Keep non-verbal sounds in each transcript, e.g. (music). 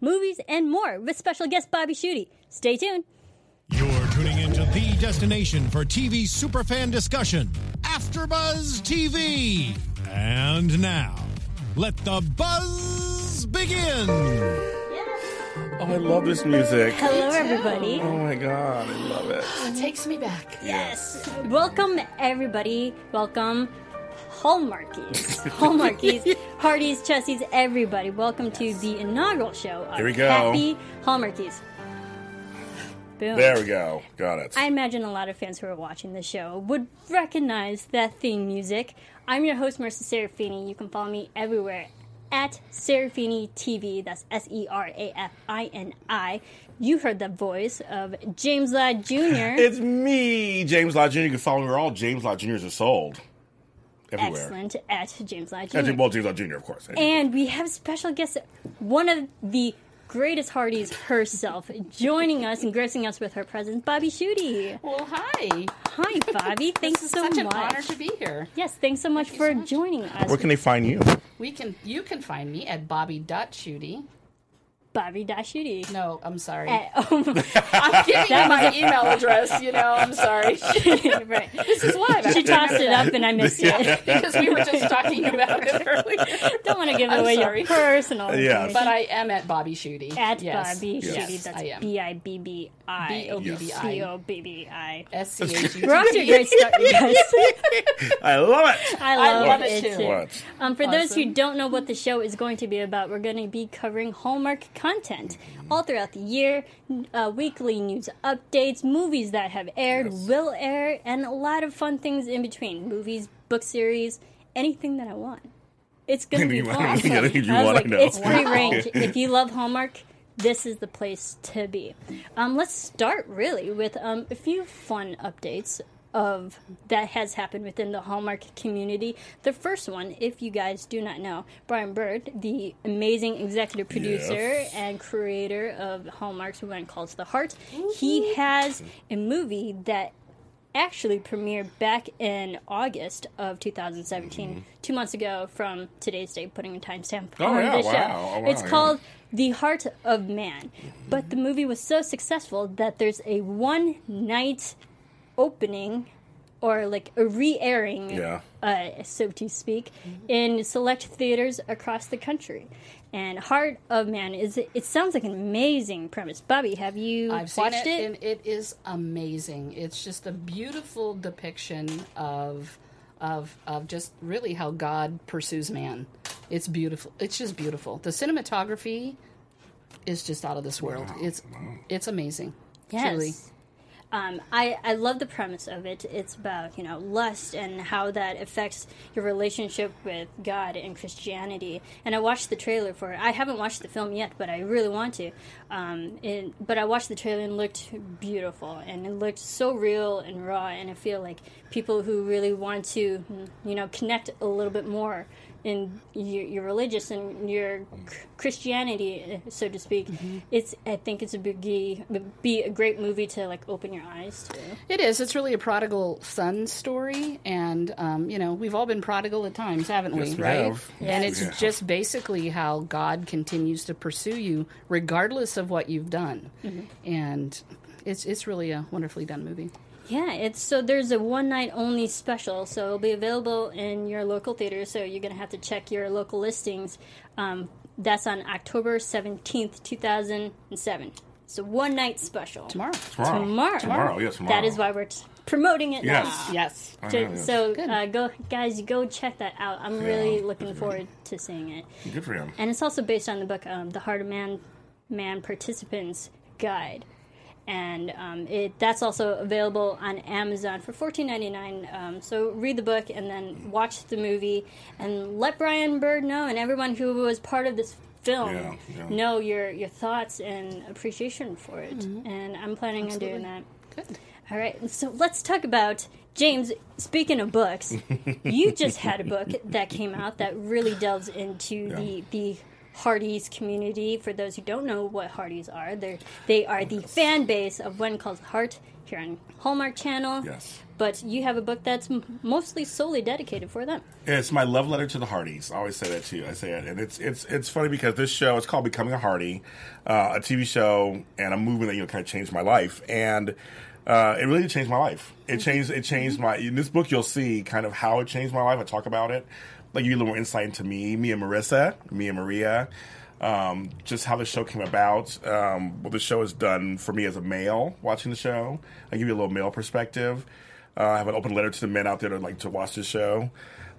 movies, and more with special guest Bobbi Shooty. Stay tuned. You're tuning into the destination for TV superfan discussion, AfterBuzz TV. And now, let the buzz begin. Oh, I love this music. Hello, everybody. Oh my god, I love it. It takes me back. Yes. Welcome, everybody. Welcome, Hallmarkies. (laughs) Hallmarkies, Hearties, Chessies, everybody. Welcome to the inaugural show of Here we go. Happy Hallmarkies. Boom. There we go. Got it. I imagine a lot of fans who are watching the show would recognize that theme music. I'm your host, Marissa Serafini. You can follow me everywhere at Serafini TV. That's S E R A F I N I. You heard the voice of James Lott Jr. (laughs) It's me, James Lott Jr. You can follow me where all James Lott Jr.'s are sold. Everywhere. Excellent at James Lott Jr. And, well, James Lott Jr., of course. And we have special guest, one of the greatest Hearties herself, joining us and gracing us with her presence, Bobbi Shooty. Well, hi. Hi, Bobbi. (laughs) Thanks It's so such much. an honor to be here. Yes, thanks so much you for so much. joining us. where can they find you? We can you can find me at Bobbi bobby.shooty. Bobbi Shooty. No, I'm sorry. Eh, (laughs) oh my- (laughs) I'm giving you my email address, you know, I'm sorry. (laughs) right. This is live. I She have to tossed remember it up and I missed it. because we were just talking about it earlier. Don't want to give I'm away sorry. your personal Yes. information. But I am at Bobbi Shooty. At yes. Bobbi yes, Shooty. That's I am. B I B B I. B-O-B-B-I. B O B B I. S C H U We're off to a great start, you guys. I love it. I love, love it, it too. What? Um, for those who don't know what the show is going to be about, we're going to be covering Hallmark content all throughout the year, uh, weekly news updates, movies that have aired, will air, and a lot of fun things in between. Movies, book series, anything that I want. It's going to be Anything you fun. want. I was like, I it's free range. (laughs) If you love Hallmark, this is the place to be. Um, let's start really with um, a few fun updates of that has happened within the Hallmark community. The first one, if you guys do not know, Brian Bird, the amazing executive producer Yes. and creator of Hallmark's When Calls the Heart, he has a movie that actually premiered back in August of 2017, mm-hmm. two months ago from today's date, putting a timestamp Oh, on yeah, the show. wow. Oh, wow, it's yeah. called The Heart of Man. But the mm-hmm. movie was so successful that there's a one night opening or like a re-airing Yeah. uh, so to speak in select theaters across the country and heart of man is it sounds like an amazing premise bobby have you I've seen watched it, it, and it is amazing. It's just a beautiful depiction of of of just really how God pursues man. It's beautiful. It's just beautiful. The cinematography is just out of this world. It's it's amazing. yes Truly. Um, I, I love the premise of it. It's about, you know, lust and how that affects your relationship with God and Christianity. And I watched the trailer for it. I haven't watched the film yet, but I really want to. Um, it, but I watched the trailer and it looked beautiful. And it looked so real and raw. And I feel like people who really want to, you know, connect a little bit more in your, your religious and your Christianity, so to speak, it's I think it's a big be a great movie to like open your eyes to. It is. It's really a prodigal son story, and um, you know we've all been prodigal at times, haven't we? Yes, we right? have. And Yes. it's Yeah. just basically how God continues to pursue you, regardless of what you've done, and it's it's really a wonderfully done movie. Yeah, it's so there's a one night only special, so it'll be available in your local theater. So you're gonna have to check your local listings. Um, that's on October seventeenth, two thousand and seven. It's a one night special Tomorrow. Tomorrow. Tomorrow. Tomorrow, yes, tomorrow. That is why we're t- promoting it Yes. now. Yes. So, yes. so uh, go, guys, go check that out. I'm really looking forward to seeing it. Good for him. And it's also based on the book, um, The Heart of Man, Man Participants Guide. And um, it that's also available on Amazon for fourteen ninety nine. Um, so read the book and then watch the movie, and let Brian Bird know and everyone who was part of this film Yeah, yeah. know your your thoughts and appreciation for it. Mm-hmm. And I'm planning on doing that. Good. All right, so let's talk about James. Speaking of books, you just had a book (laughs) that came out that really delves into the the Hearties community. For those who don't know what Hearties are, they they are the fan base of When Calls Heart here on Hallmark Channel. Yes. But you have a book that's mostly solely dedicated for them. It's my love letter to the Hearties. I always say that too. I say it, and it's it's it's funny because this show it's called Becoming a Heartie, uh, a TV show and a movement that you know kind of changed my life, and uh, it really changed my life. It changed it changed my. In this book, you'll see kind of how it changed my life. I talk about it, like you get a little more insight into me, me and Marissa, me and Maria. Um, just how the show came about, um, what the show has done for me as a male watching the show. I give you a little male perspective. Uh, I have an open letter to the men out there that like to watch the show.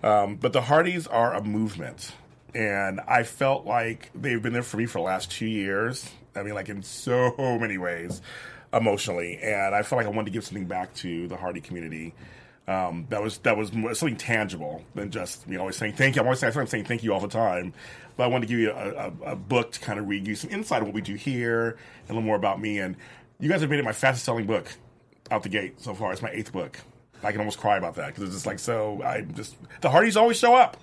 Um, but the Hearties are a movement, and I felt like they've been there for me for the last two years. I mean, like in so many ways, emotionally, and I felt like I wanted to give something back to the Heartie community. Um, that was that was something tangible than just me always saying thank you. I'm always saying, I'm saying thank you all the time, but I wanted to give you a, a, a book to kind of read you some insight of what we do here and a little more about me. And you guys have made it my fastest selling book out the gate so far. It's my eighth book. I can almost cry about that because it's just like so. I just the Hearties always show up.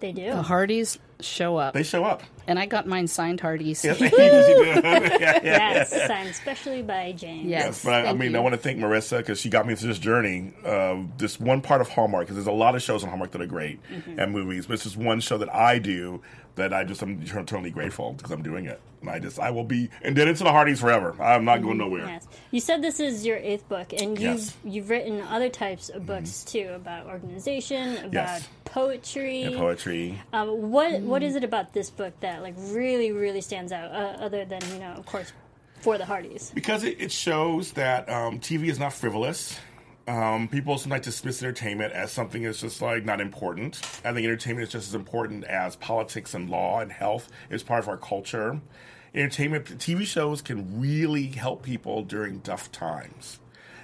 They do. The Hearties show up, They show up. and I got mine signed Hearties. Yes, (laughs) yeah, (laughs) yeah. Yes, signed especially by James. Yes. Yes, but I, I mean, you. I want to thank Marissa because she got me through this journey. Uh, this one part of Hallmark, because there's a lot of shows on Hallmark that are great and movies, but it's just one show that I do that I just am eternally grateful because I'm doing it. I just, I will be indebted to the Hearties forever. I'm not going nowhere. Yes. You said this is your eighth book, and you've Yes. you've written other types of books too about organization, about Yes. poetry. And poetry. Um, what what is it about this book that like really really stands out? Uh, other than you know, of course, for the Hearties. because it, it shows that um, TV is not frivolous. Um, people sometimes dismiss entertainment as something that's just like not important. I think entertainment is just as important as politics and law and health. It's part of our culture. Entertainment, TV shows can really help people during tough times.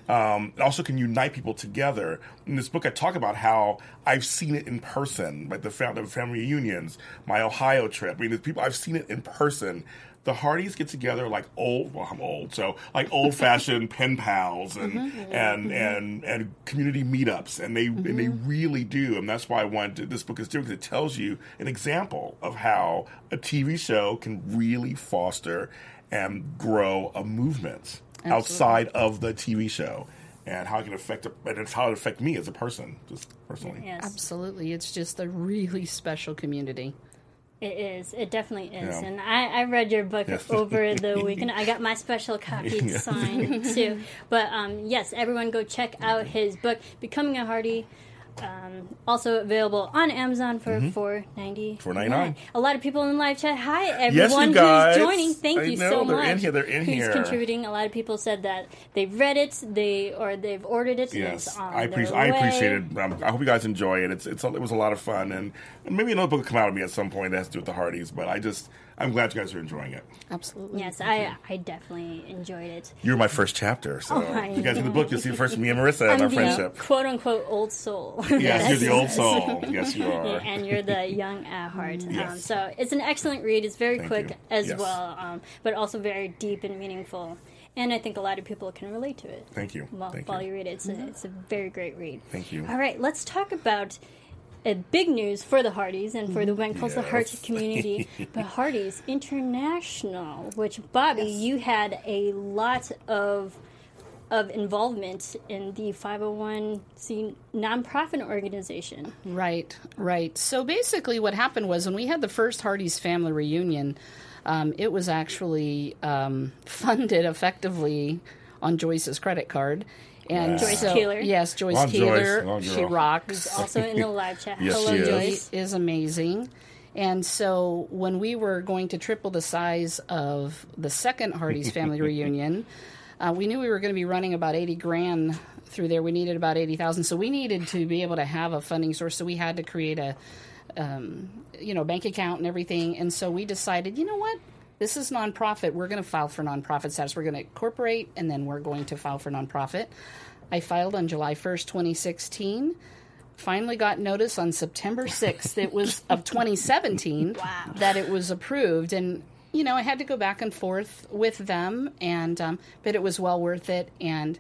Um, it also can unite people together. In this book, I talk about how I've seen it in person, like the fam- the family reunions, my Ohio trip. I mean, people I've seen it in person. The Hearties get together like old. Well, I'm old, so like old-fashioned (laughs) pen pals and mm-hmm. and mm-hmm. and and community meetups, and they and they mm-hmm. really do, and that's why I wanted this book is doing because it tells you an example of how a TV show can really foster and grow a movement outside of the TV show and how it can affect and it's how it affect me as a person, just personally. Yes, Absolutely, it's just a really special community. It is. It definitely is. Yeah. And I, I read your book Yes. over (laughs) the weekend. I got my special copy (laughs) Yes. signed too. But um, yes, everyone go check out his book, Becoming a Heartie. Um, also available on Amazon for four ninety. $4.99. A lot of people in live chat. Hi, everyone guys. who's joining. Thank I you know, so they're much. in here, they're in who's here. contributing. A lot of people said that they've read it, they or they've ordered it. Yes, on I, appreciate. I appreciate it. Um, I hope you guys enjoy it. It's, it's it was a lot of fun, and, and maybe another book will come out of me at some point that has to do with the Hearties. But I just I'm glad you guys are enjoying it. Absolutely. Yes, I I definitely enjoyed it. You're my first chapter, so Oh, I you guys in the book you'll see first me and Marissa and our the friendship. quote unquote old soul. (laughs) Yes, you're the old soul. Yes, you (laughs) are. and you're the young at heart. Um, so it's an excellent read. It's very Thank quick you. as Yes. well, um, but also very deep and meaningful. And I think a lot of people can relate to it. Thank you. While, Thank while you. you read it, it's, a, it's a very great read. Thank you. All right, let's talk about a big news for the Hearties and for the When Calls the hearties community. (laughs) but Hearties International, which Bobbi, you had a lot of of involvement in the 501c nonprofit organization. Right, right. So basically, what happened was when we had the first Hearties family reunion, um, it was actually um, (laughs) funded effectively on Joyce's credit card. And Joyce so- Keeler. Yes, Joyce Love Keeler. Love She girl. rocks. Also in the live chat. (laughs) Yes, Hello, she is. Joyce. is amazing. And so when we were going to triple the size of the second Hearties family (laughs) reunion, uh, we knew we were going to be running about 80 grand through there. We needed about 80,000. So we needed to be able to have a funding source. So we had to create a, um, you know, bank account and everything. And so we decided, you know what? This is nonprofit. We're going to file for nonprofit status. We're going to incorporate, and then we're going to file for nonprofit. I filed on July 1st, 2016. Finally got notice on September 6th. it was (laughs) of 2017 Wow. that it was approved, and you know I had to go back and forth with them, and um, but it was well worth it. And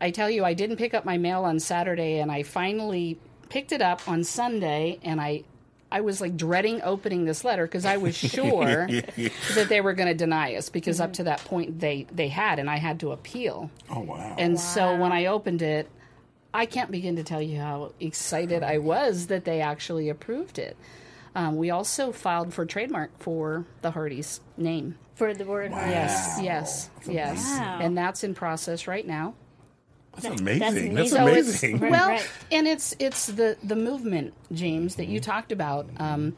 I tell you, I didn't pick up my mail on Saturday, and I finally picked it up on Sunday, and I. I was like dreading opening this letter because I was (laughs) sure (laughs) that they were going to deny us because up to that point they they had and I had to appeal. Oh wow. And so when I opened it, I can't begin to tell you how excited I was that they actually approved it. Um, we also filed for trademark for the Hearties name. For the word Yes, yes, yes. Wow. And that's in process right now. That's amazing. That's amazing. So it's- Right, well, right. and it's it's the the movement, James, that Mm-hmm. you talked about. Um,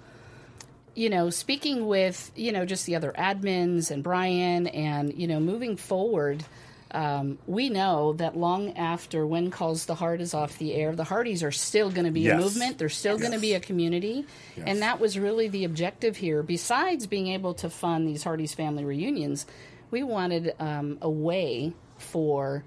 you know, speaking with you know just the other admins and Brian, and you know, moving forward. Um, we know that long after When Calls the Heart is off the air, the Hearties are still going to be Yes. a movement. They're still going to be a community. And that was really the objective here. Besides being able to fund these Hearties family reunions, we wanted um, a way for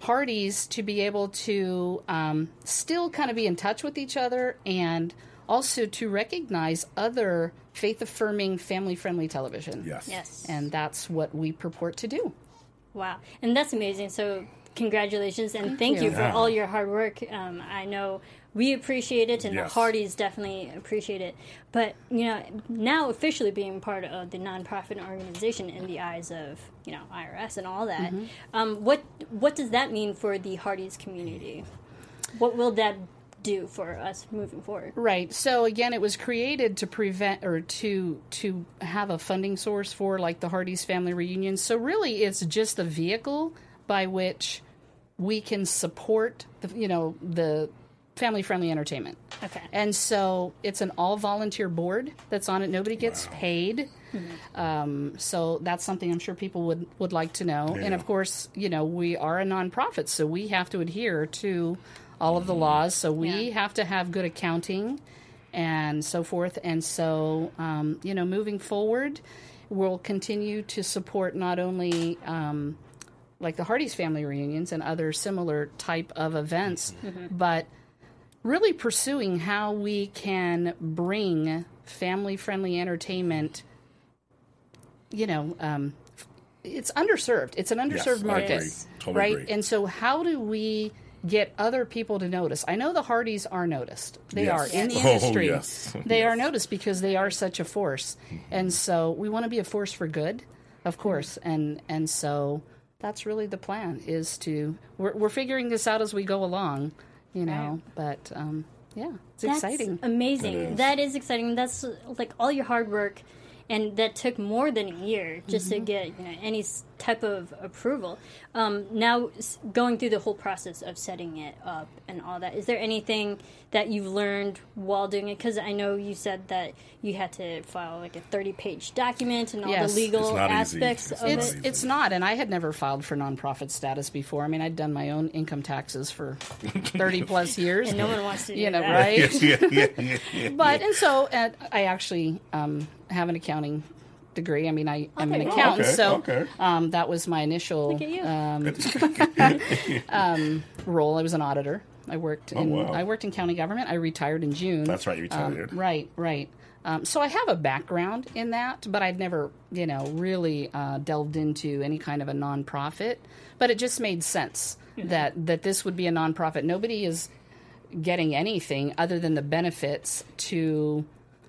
Hearties to be able to um, still kind of be in touch with each other and also to recognize other faith affirming, family friendly television. yes. Yes. And that's what we purport to do. Wow, and that's amazing. So, congratulations and thank, you. you. for Yeah. all your hard work. Um, I know we appreciate it, and Yes. the Hearties definitely appreciate it. But you know, now officially being part of the nonprofit organization in the eyes of you know IRS and all that, Mm-hmm. um, what what does that mean for the Hearties community? What will that do for us moving forward? Right. So again, it was created to prevent or to to have a funding source for like the Hearties family reunion. So really, it's just a vehicle by which we can support the you know the family friendly entertainment. Okay. And so it's an all volunteer board that's on it. Nobody gets paid. Um, so that's something I'm sure people would, would like to know. And of course, you know, we are a nonprofit, so we have to adhere to all of the laws. So we Yeah. have to have good accounting and so forth. And so, um, you know, moving forward, we'll continue to support not only um, like the Hearties family reunions and other similar type of events, but really pursuing how we can bring family friendly entertainment you know um, it's underserved it's an underserved Yes, market. Totally right agree. and so how do we get other people to notice i know the hearties are noticed they Yes. are in the. Oh, industry yes. they are noticed because they are such a force and so we want to be a force for good of course and and so that's really the plan is to we're, we're figuring this out as we go along you know but um yeah it's That's exciting amazing. It is. That is exciting. That's like all your hard work, and that took more than a year just Mm-hmm. to get you know, any s- type of approval. Um, now, going through the whole process of setting it up and all that, is there anything that you've learned while doing it? Because I know you said that you had to file like a thirty-page document and all Yes. the legal It's easy. aspects It's of it's it. it's not and i had never filed for nonprofit status before i mean i'd done my own income taxes for (laughs) 30 plus years And no one wants to do you know that. right (laughs) yeah, yeah, yeah, yeah. but and so i actually um, have an accounting degree i mean I, i'm an Okay. Oh, accountant okay, so okay. Um, that was my initial Look at you. um, (laughs) (laughs) um, role i was an auditor i worked in Oh, wow. i worked in county government i retired in june That's right, you Um, retired. right right um, so I have a background in that, but I've never, you know, really uh, delved into any kind of a nonprofit. But it just made sense that that this would be a nonprofit. Nobody is getting anything other than the benefits to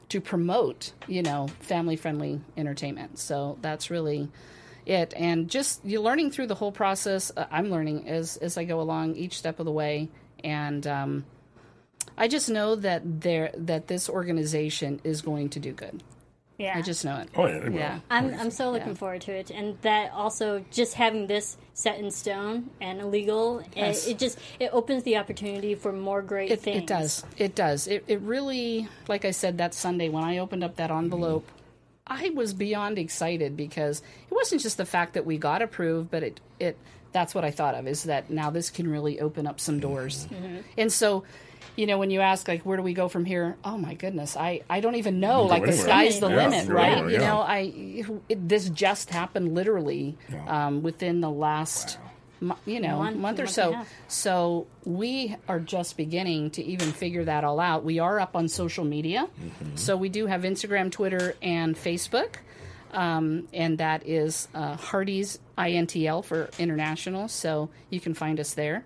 to promote, you know, family friendly entertainment. So that's really it. And just you're learning through the whole process. Uh, I'm learning as as I go along each step of the way, and um, I just know that there that this organization is going to do good. Yeah. I just know it. Oh, yeah. Yeah. I'm, I'm so looking forward to it, and that also just having this set in stone and illegal, Yes. it, it just it opens the opportunity for more great It, things. it does. It does. It, it really, like I said that Sunday when I opened up that envelope, I was beyond excited because it wasn't just the fact that we got approved, but it it that's what I thought of is that now this can really open up some doors. Mm-hmm. And so, you know, when you ask like, where do we go from here? Oh my goodness, I, I don't even know. Like go the anywhere. sky's the Yeah, limit, go right? anywhere, You know, I it, this just happened literally Yeah. um, within the last, mo- you know, Month, month or month so. So we are just beginning to even figure that all out. We are up on social media, Mm-hmm. so we do have Instagram, Twitter, and Facebook. Um, and that is uh, Hearties INTL for international. So you can find us there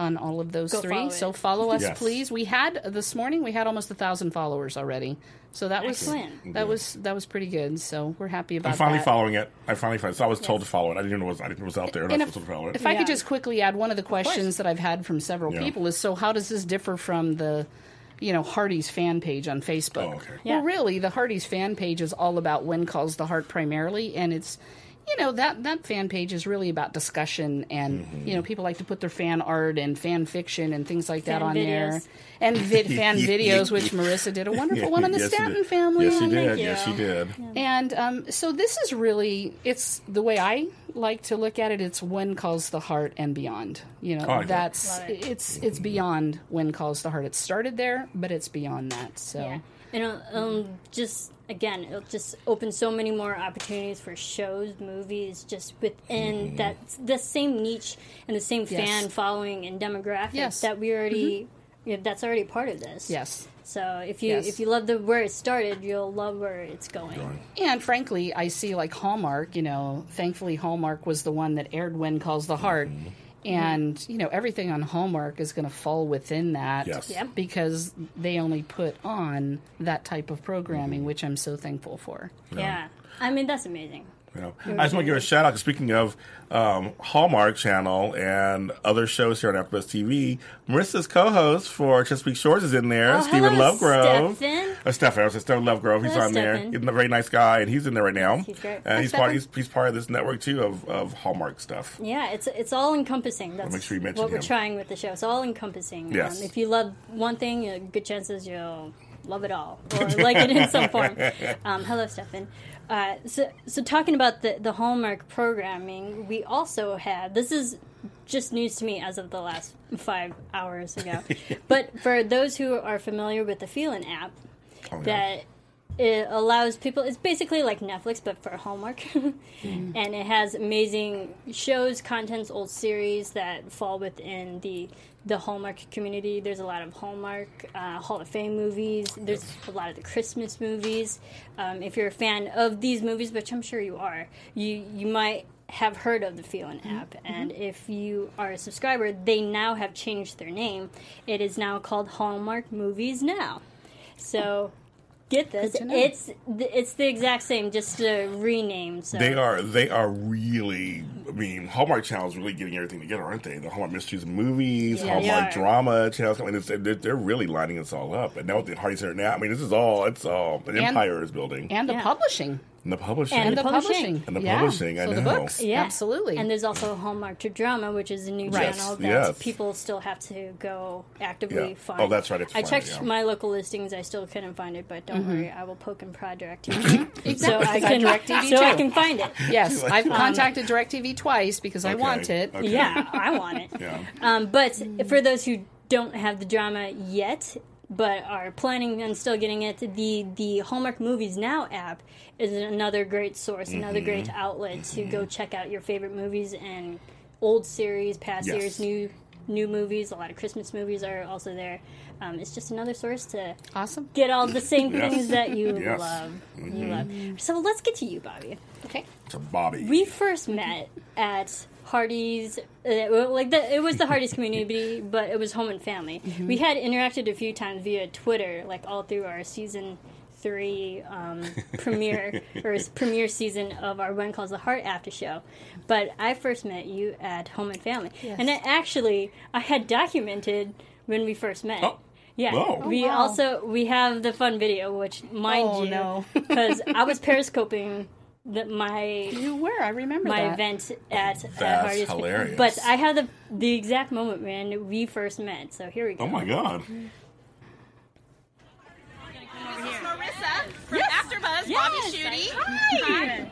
on all of those Go three. follow so follow us, Yes. please. We had uh, this morning. We had almost a thousand followers already. So that was Excellent. that was that was pretty good. So we're happy about I'm finally that. following it. I finally found. So I was told to follow it. I didn't know it was. I didn't know it was out there. And And if, to follow it. if I Yeah. could just quickly add one of the questions that I've had from several Yeah. people is so how does this differ from the you know Hearties fan page on Facebook? Oh, okay. Yeah. Well, really, the Hearties fan page is all about when calls the heart primarily, and it's you know that that fan page is really about discussion and Mm-hmm. you know people like to put their fan art and fan fiction and things like that Fan on there and vid- fan (laughs) videos which (laughs) marissa did a wonderful one on the Yes, she stanton family Yes, she did. you. Yes, she did. and um, so this is really it's the way I like to look at it. It's when calls the heart and beyond. You know, I like that. that's it. it's it's beyond when calls the heart. It started there, but it's beyond that. So Yeah. And um, just again, it'll just open so many more opportunities for shows, movies, just within that the same niche and the same Mm-hmm. Yes. fan following and demographic Yes. Mm-hmm. that we already. Yeah, that's already part of this. yes. So if you Yes. if you love the where it started, you'll love where it's going. And frankly, I see like Hallmark, you know, thankfully Hallmark was the one that aired When Calls the Heart. Mm-hmm. And, you know, everything on Hallmark is going to fall within that Yes. Yeah. because they only put on that type of Mm-hmm. programming, which I'm so thankful for. Yeah. I mean that's amazing. You know, I just want to give a shout out. Speaking of um, Hallmark Channel and other shows here on AfterBuzz TV, Marissa's co-host for Chesapeake Shores is in there. Oh, Stephen hello, Lovegrove. Stephen. Uh, Stephen, I was Stephen Lovegrove. He's Hello, on there. He's a very nice guy, and he's in there right now. He's great. And Hi, he's part. He's, he's part of this network too of, of Hallmark stuff. Yeah, it's it's all encompassing. That's make sure you mention what we're trying with the show. It's all encompassing. Yes. Um, if you love one thing, good chances you'll love it all or like it in some form. (laughs) Um, hello, Stefan. Uh, so, so talking about the the Hallmark programming, we also have this is just news to me as of the last five hours ago. (laughs) but for those who are familiar with the Feeln app, Oh, that it allows people it's basically like netflix but for hallmark (laughs) Mm. and it has amazing shows contents old series that fall within the the hallmark community. There's a lot of hallmark uh, hall of fame movies. There's a lot of the christmas movies. Um, if you're a fan of these movies which i'm sure you are you you might have heard of the Feeln app, and if you are a subscriber, they now have changed their name. It is now called Hallmark Movies Now. So get this, Good to know. it's th- it's the exact same, just a rename. So They are they are really. I mean, Hallmark Channel is really getting everything together, aren't they? The Hallmark Mysteries and Movies, Yeah, Hallmark. Drama channels. I mean, it's, they're, they're really lining us all up. And now with the Hardy Center now, I mean, this is all. It's all an empire is building. And the Yeah. publishing. And the publishing. And And the Publishing. publishing. And the Yeah. publishing, I so the know. books. Yeah, Absolutely. And there's also Hallmark to Drama, which is a new Right. channel that Yes. people still have to go actively Yeah. find. Oh, that's right, it's I find it, checked yeah. my local listings. I still couldn't find it, but don't Mm-hmm. worry, I will poke and prod DirecTV. Exactly, (laughs) so I can (laughs) DirecTV so I can find it. (laughs) Yes, I've contacted DirecTV twice because I want it. okay. Yeah, I want it. Yeah. Um, but for those who don't have the drama yet, but are planning on still getting it, the the Hallmark Movies Now app is another great source, another Mm-hmm. great outlet to go check out your favorite movies and old series, past Yes. years, new new movies. A lot of Christmas movies are also there. Um, it's just another source to Awesome. get all the same Yes. things that you Yes. love. You love. So let's get to you, Bobbi. Okay. To Bobbi. We first met at Hearties, uh, like the, it was the Hearties community, (laughs) but it was home and family. We had interacted a few times via Twitter, like all through our season three um, (laughs) premiere or premiere season of our When Calls the Heart after show. But I first met you at Home and Family, and it actually I had documented when we first met. Oh. Yeah, we Oh, wow. also we have the fun video, which mind Oh, you, no. (laughs) because I was periscoping the, my You were. I remember my that. event at, at That's Hearties. hilarious. But I have the the exact moment when we first met. So here we go. oh my God. This is Marissa from AfterBuzz, Bobbi Shooty. Hi.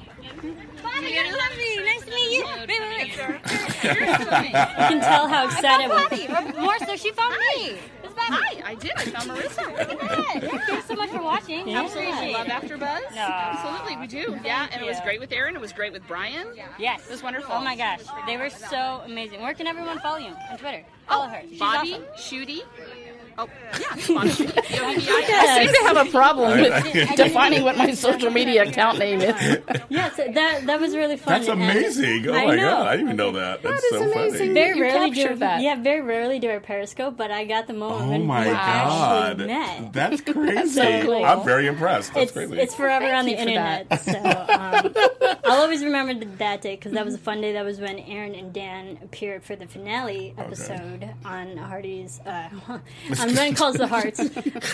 Bobbi, you're lovely. Nice to meet you. Wait, wait, wait. You're swimming. You can tell how excited I was. Bobbi, more so, she found me. (laughs) Hi, I did. I found Marissa. Thank you so much for watching. Absolutely. Love AfterBuzz. Absolutely, we do. Yeah, and it was great with Erin. It was great with Brian. Yes. It was wonderful. Oh my gosh. They were so amazing. Where can everyone follow you? On Twitter. Follow oh, her. She's Bobbi, awesome. Shooty. Oh, yeah, Bobbi Shooty. I seem to have a problem with defining what my social media account name is. Yes, that that was really fun. That's and- amazing. Oh I my know. god, I didn't even know that. That's is so amazing. funny. Very You rarely do that. Yeah, very rarely do a Periscope, but I got the moment Oh when my we god, actually met. that's (laughs) crazy. so cool. I'm very impressed. That's it's crazy. it's forever Thank on the you for internet. So (laughs) um, I'll always remember that day because that was a fun day. That was when Erin and Dan appeared for the finale episode on Hearties. Uh, (laughs) on When It Calls the Hearts.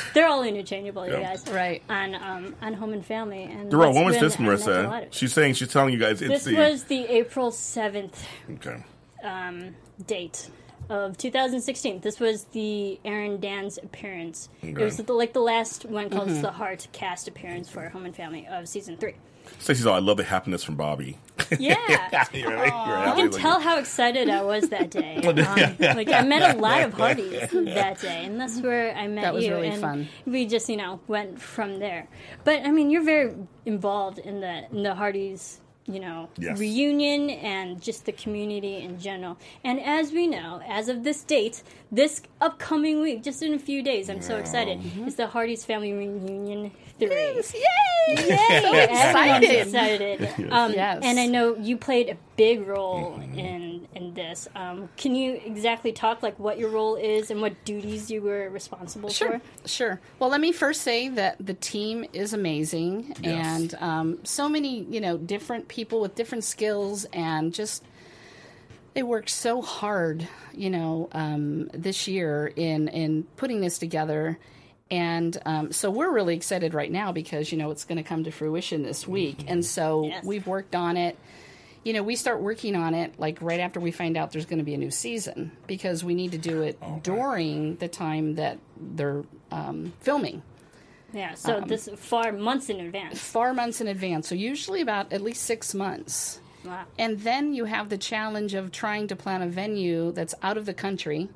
(laughs) They're all interchangeable, you Yeah. guys. Right. On um, on Home and Family. And Dero, that's when was this, I met a lot Marissa? She's saying she's telling you guys it's This the was the April seventh okay. um, date of 2016. This was the Erin Dan's appearance. It was the, like the last one called Mm-hmm. the Heart cast appearance for Home and Family of season three. Stacey's all, I love the happiness from Bobbi. (laughs) Yeah. (laughs) You're. You're You can like- tell how excited I was that day. (laughs) Um, like I met a lot of Hearties that day, and that's where I met That was you. really and fun. We just, you know, went from there. But I mean, you're very involved in the in the Hearties, you know, Yes. reunion and just the community in general. And as we know, as of this date, this upcoming week, just in a few days, I'm so excited. It's the Hearties family reunion three. Yay! (laughs) Yay! excited. Everyone's excited. Um, Yes. And I know you played a big role in in this. Um, can you exactly talk like what your role is and what duties you were responsible Sure, for? sure. Well, let me first say that the team is amazing, Yes. and um, so many, you know, different people with different skills, and just they worked so hard, you know, um, this year in in putting this together. And um, so we're really excited right now because you know it's going to come to fruition this week, and so Yes. we've worked on it you know, we start working on it like right after we find out there's going to be a new season because we need to do it during the time that they're um, filming, Yeah. So Um, this far months in advance. far months in advance. So usually about at least six months. Wow. And then you have the challenge of trying to plan a venue that's out of the country,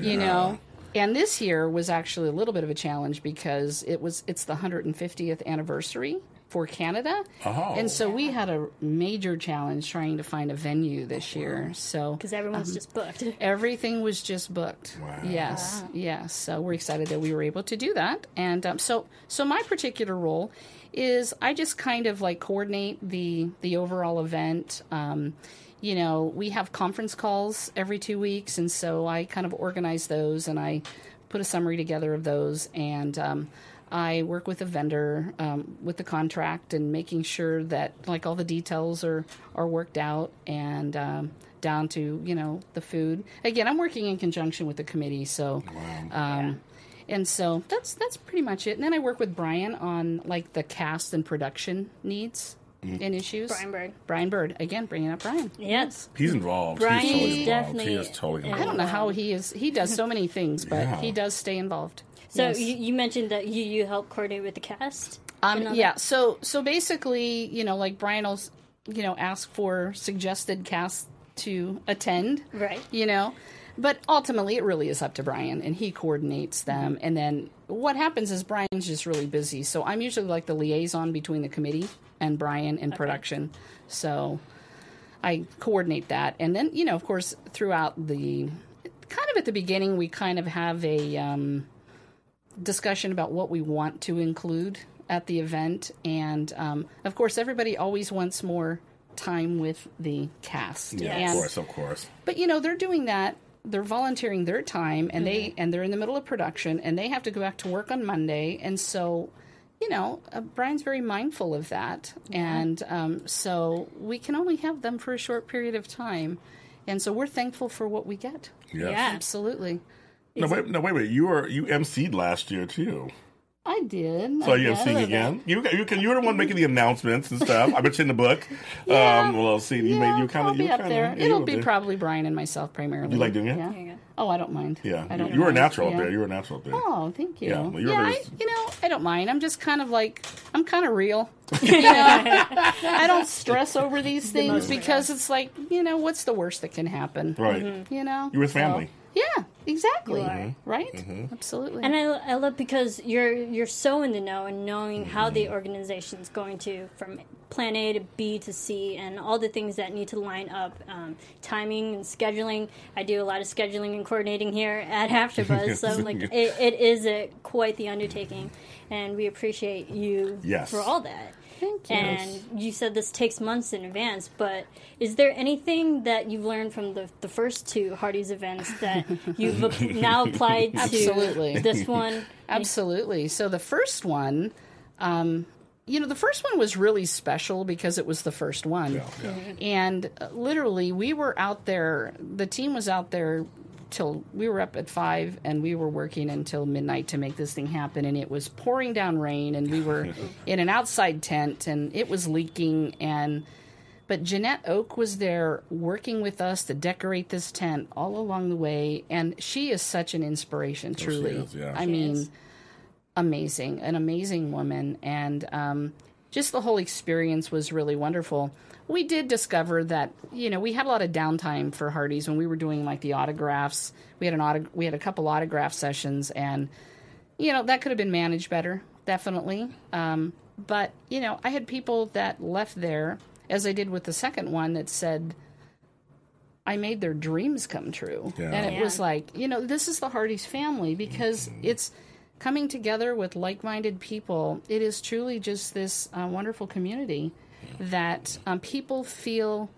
you know. And this year was actually a little bit of a challenge because it was it's the 150th anniversary for Canada. Oh. And so we had a major challenge trying to find a venue this year. So Because everyone's just booked. (laughs) Everything was just booked. Wow. Yes, yes. So we're excited that we were able to do that. And um, so, so my particular role is I just kind of like coordinate the the overall event. Um, you know, we have conference calls every two weeks, and so I kind of organize those and I put a summary together of those and. Um, I work with a vendor um, with the contract and making sure that like all the details are are worked out and um, down to you know the food. Again, I'm working in conjunction with the committee, so um, and so that's that's pretty much it. And then I work with Brian on like the cast and production needs and issues. Brian Bird. Brian Bird again, bringing up Brian. Yes. He's involved. Brian He's totally is involved. definitely- He is totally I I don't know how he is. He does so (laughs) many things, but Yeah. he does stay involved. So Yes. you, you mentioned that you, you help coordinate with the cast. Um, yeah. that? So so basically, you know, like Brian will, you know, ask for suggested casts to attend. Right. You know, but ultimately, it really is up to Brian, and he coordinates them. And then what happens is Brian's just really busy, so I'm usually like the liaison between the committee and Brian in production. So I coordinate that, and then you know, of course, throughout the kind of at the beginning, we kind of have a. Um, discussion about what we want to include at the event. And um, of course, everybody always wants more time with the cast. Yeah, And- of course, of course. But you know, they're doing that. They're volunteering their time, and they and they're in the middle of production, and they have to go back to work on Monday, and so. You know, uh, Brian's very mindful of that, and um, so we can only have them for a short period of time, and so we're thankful for what we get. Yes. Yeah. Absolutely, No, wait, no, wait, wait. You were you emceed last year too. I did. So I you did. emceeing again? You you can you were the one making the announcements and stuff. I bet you in the book. (laughs) Yeah. Um, well, see, you yeah, made you kind I'll of be you up kinda, there. yeah, It'll be there. probably Brian and myself primarily. You like doing it? Yeah. There. Oh, I don't mind. Yeah, I don't you were a mind. natural up there. You were a natural up there. Oh, thank you. Yeah, Yeah, well, you're very- I, you know, I don't mind. I'm just kind of like I'm kind of real. (laughs) You know? (laughs) I don't stress over these things because it's like you know what's the worst that can happen. Right. Mm-hmm. You know, You were with So, family. Yeah, exactly. You are. Right? Mm-hmm. Absolutely. And I, I love because you're you're so in the know and knowing how the organization's going to from plan A to B to C and all the things that need to line up, um, timing and scheduling. I do a lot of scheduling and coordinating here at AfterBuzz, so (laughs) like it, it is a quite the undertaking, and we appreciate you Yes. for all that. Thank you. And you said this takes months in advance, but is there anything that you've learned from the, the first two Hearties events that (laughs) you've ap- now applied to Absolutely. this one? Absolutely. So the first one, um, you know, the first one was really special because it was the first one. And uh, literally, we were out there, the team was out there till we were up at five and we were working until midnight to make this thing happen. And it was pouring down rain, and we were (laughs) in an outside tent, and it was leaking. And but Janette Oke was there working with us to decorate this tent all along the way, and she is such an inspiration. Truly, is, yeah. I She mean, is. amazing, an amazing woman, and um, just the whole experience was really wonderful. We did discover that you know we had a lot of downtime for Hearties when we were doing like the autographs. We had an auto- we had a couple autograph sessions, and you know that could have been managed better, definitely. Um, but you know, I had people that left there, as I did with the second one, that said. I made their dreams come true. Yeah. And it Yeah. was like, you know, this is the Hearties family because it's coming together with like minded people. It is truly just this uh, wonderful community that um, people feel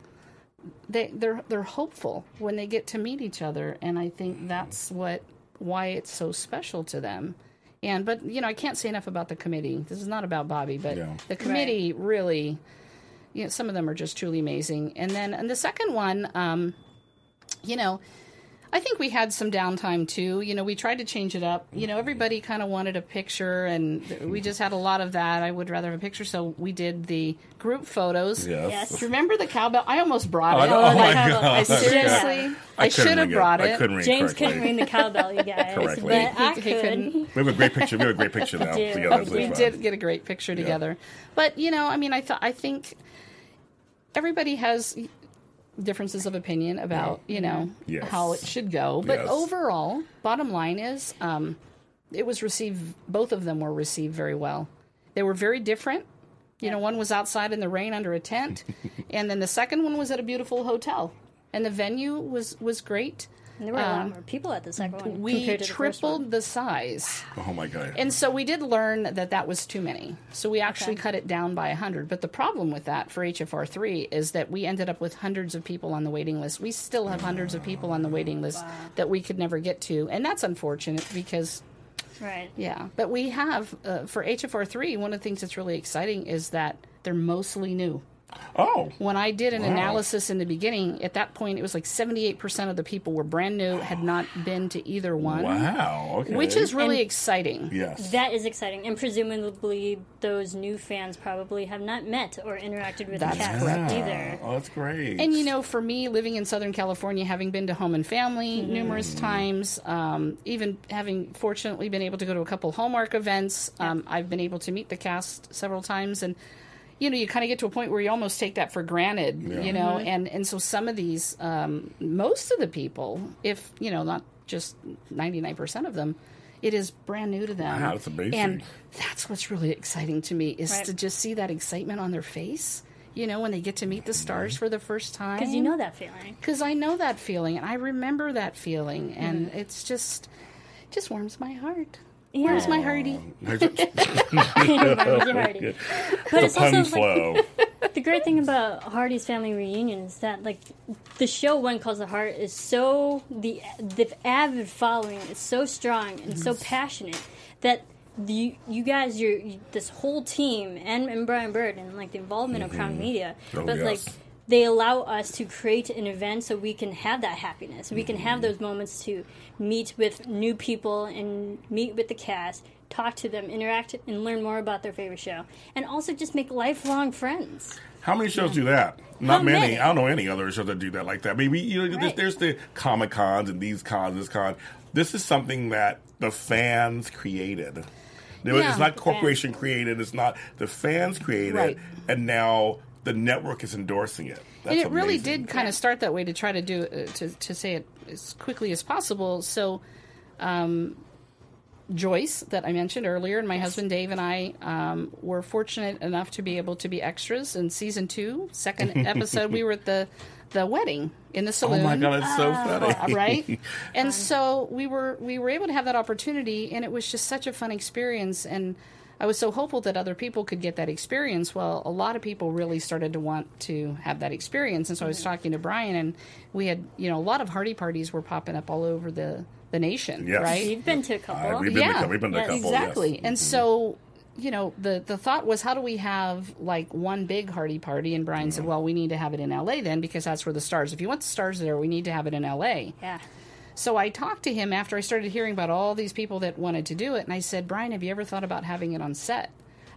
they, they're, they're hopeful when they get to meet each other. And I think that's what why it's so special to them. And but you know I can't say enough about the committee. This is not about Bobbi, but Yeah. the committee really you know, some of them are just truly amazing. And then and the second one, um, you know, I think we had some downtime too. You know, we tried to change it up. You know, everybody kind of wanted a picture, and we just had a lot of that. I would rather have a picture, so we did the group photos. Yes. Yes. Remember the cowbell? I almost brought oh, it. Oh, oh my God. I Okay. seriously, I, couldn't should have brought I it. couldn't ring James correctly. couldn't ring the cowbell, you guys, (laughs) Correctly. but I He- he could. couldn't. We have a great picture. We have a great picture now (laughs) do. together. We fun. did get a great picture together. But you know, I mean, I thought I think everybody has differences of opinion about you know Yes. how it should go. But Yes. overall, bottom line is, um, it was received. Both of them were received very well. They were very different. You know, one was outside in the rain under a tent, (laughs) and then the second one was at a beautiful hotel. And the venue was was great. And there were a lot more people at the second one Um, We compared to the first one. tripled the size. Oh my god. And so we did learn that that was too many. So we actually Okay. cut it down by 100. But the problem with that for HFR3 is that we ended up with hundreds of people on the waiting list. We still have hundreds of people on the waiting list that we could never get to. And that's unfortunate because, Right. yeah. But we have, uh, for HFR3, one of the things that's really exciting is that they're mostly new. Oh. When I did an Wow. analysis in the beginning, at that point, it was like 78% of the people were brand new, had not been to either one. Wow. Okay. Which is really And- exciting. yes. That is exciting, and presumably those new fans probably have not met or interacted with That's the cast correct. either. Oh, that's great. And you know, for me, living in Southern California, having been to Home and Family numerous times, um, even having fortunately been able to go to a couple Hallmark events, um, I've been able to meet the cast several times, and you know, you kind of get to a point where you almost take that for granted, you know, and and so some of these, um, most of the people, if you know, not just ninety nine percent of them. It is brand new to them, Wow, that's amazing. and that's what's really exciting to me is Right. to just see that excitement on their face. You know, when they get to meet the stars for the first time, Because you know that feeling. because I know that feeling and I remember that feeling, and Mm-hmm. it's just just warms my heart. Yeah. Warms (laughs) my hearty. Warms your hearty. (laughs) But it's pun also like, (laughs) the great thing about Hearties Family Reunion is that like the show When Calls the Heart is so the the avid following is so strong and so passionate that you you guys you're this whole team and, and Brian Bird and like the involvement of Crown mm-hmm. Media, Oh, but like yes. They allow us to create an event so we can have that happiness. We can have mm-hmm. those moments to meet with new people and meet with the cast, talk to them, interact, and learn more about their favorite show, and also just make lifelong friends. How many shows do that? Not many. many? I don't know any other shows that do that like that. Maybe you know, there's, Right. there's the comic cons and these cons, this con. This is something that the fans created. Yeah. it's not corporation created. It's not the fans created, Right. and now the network is endorsing it. That's and it really amazing. did kind of start that way to try to do uh, to to say it as quickly as possible. So, um, Joyce, that I mentioned earlier, and my husband Dave and I um, were fortunate enough to be able to be extras in season two, second (laughs) episode. we were at the the wedding in the saloon. Oh saloon. my god, it's so funny. Uh, (laughs) right (laughs) and so we were we were able to have that opportunity and it was just such a fun experience and i was so hopeful that other people could get that experience well a lot of people really started to want to have that experience and so i was talking to brian and we had you know a lot of heartie parties were popping up all over the the nation Yes. right You've been to a couple. Uh, we've been yeah, to, a- we've been to a Yes. couple. exactly. yes. And so, you know, the the thought was, how do we have like one big Heartie party? And Brian said, well, we need to have it in L.A. then because that's where the stars. If you want the stars there, we need to have it in L.A. Yeah. So I talked to him after I started hearing about all these people that wanted to do it, and I said, Brian, have you ever thought about having it on set?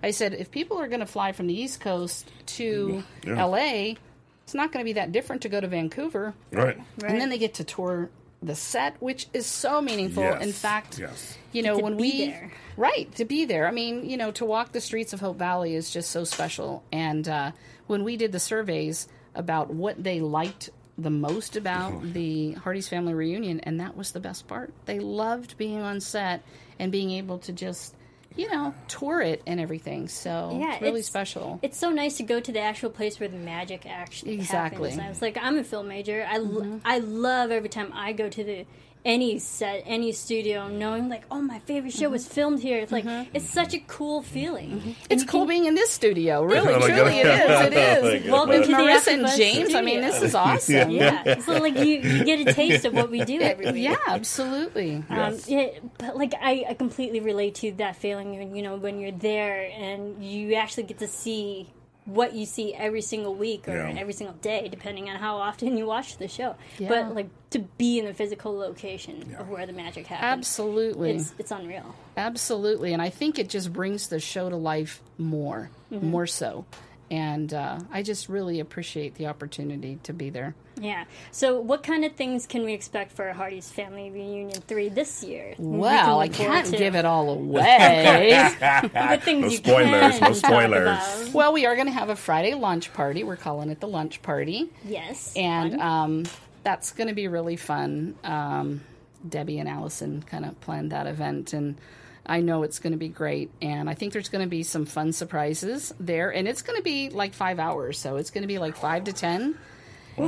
I said, if people are going to fly from the East Coast to Yeah. L.A., it's not going to be that different to go to Vancouver, right. and then they get to tour the set, which is so meaningful. Yes. In fact, Yes. you know, To when be we there. right to be there. I mean, you know, to walk the streets of Hope Valley is just so special. And uh, when we did the surveys about what they liked the most about (laughs) the Hearties family reunion, and that was the best part. They loved being on set and being able to just, you know, tour it and everything. So Yeah, it's really it's- special. It's so nice to go to the actual place where the magic actually Exactly. happens. I was like, I'm a film major. I, Mm-hmm. lo- I love every time I go to the any set, any studio, knowing like, oh, my favorite show was filmed here. It's like it's such a cool feeling. Mm-hmm. It's cool can- being in this studio. Really, Oh my truly, it God. is. It (laughs) Oh my is. God. Welcome With to the Marissa and AfterBuzz James, I mean, this is awesome. Yeah, so like you, you get a taste of what we do every (laughs) week. Yeah, absolutely. Um, Yes. yeah, but like I, I completely relate to that feeling when you know when you're there and you actually get to see what you see every single week or Yeah. every single day, depending on how often you watch the show. Yeah. But like to be in the physical location of where the magic happens, Absolutely. it's it's unreal. Absolutely, and I think it just brings the show to life more, Mm-hmm. more so. And uh, I just really appreciate the opportunity to be there. Yeah. So, what kind of things can we expect for Hearties Family Reunion three this year? We can Well, I can't to. give it all (laughs) away. What things No you spoilers, can no spoilers. well, we are going to have a Friday lunch party. We're calling it the lunch party, Yes. and um, that's going to be really fun. Um, Debbie and Allison kind of planned that event, and I know it's going to be great. And I think there's going to be some fun surprises there, and it's going to be like five hours, so it's going to be like five to ten.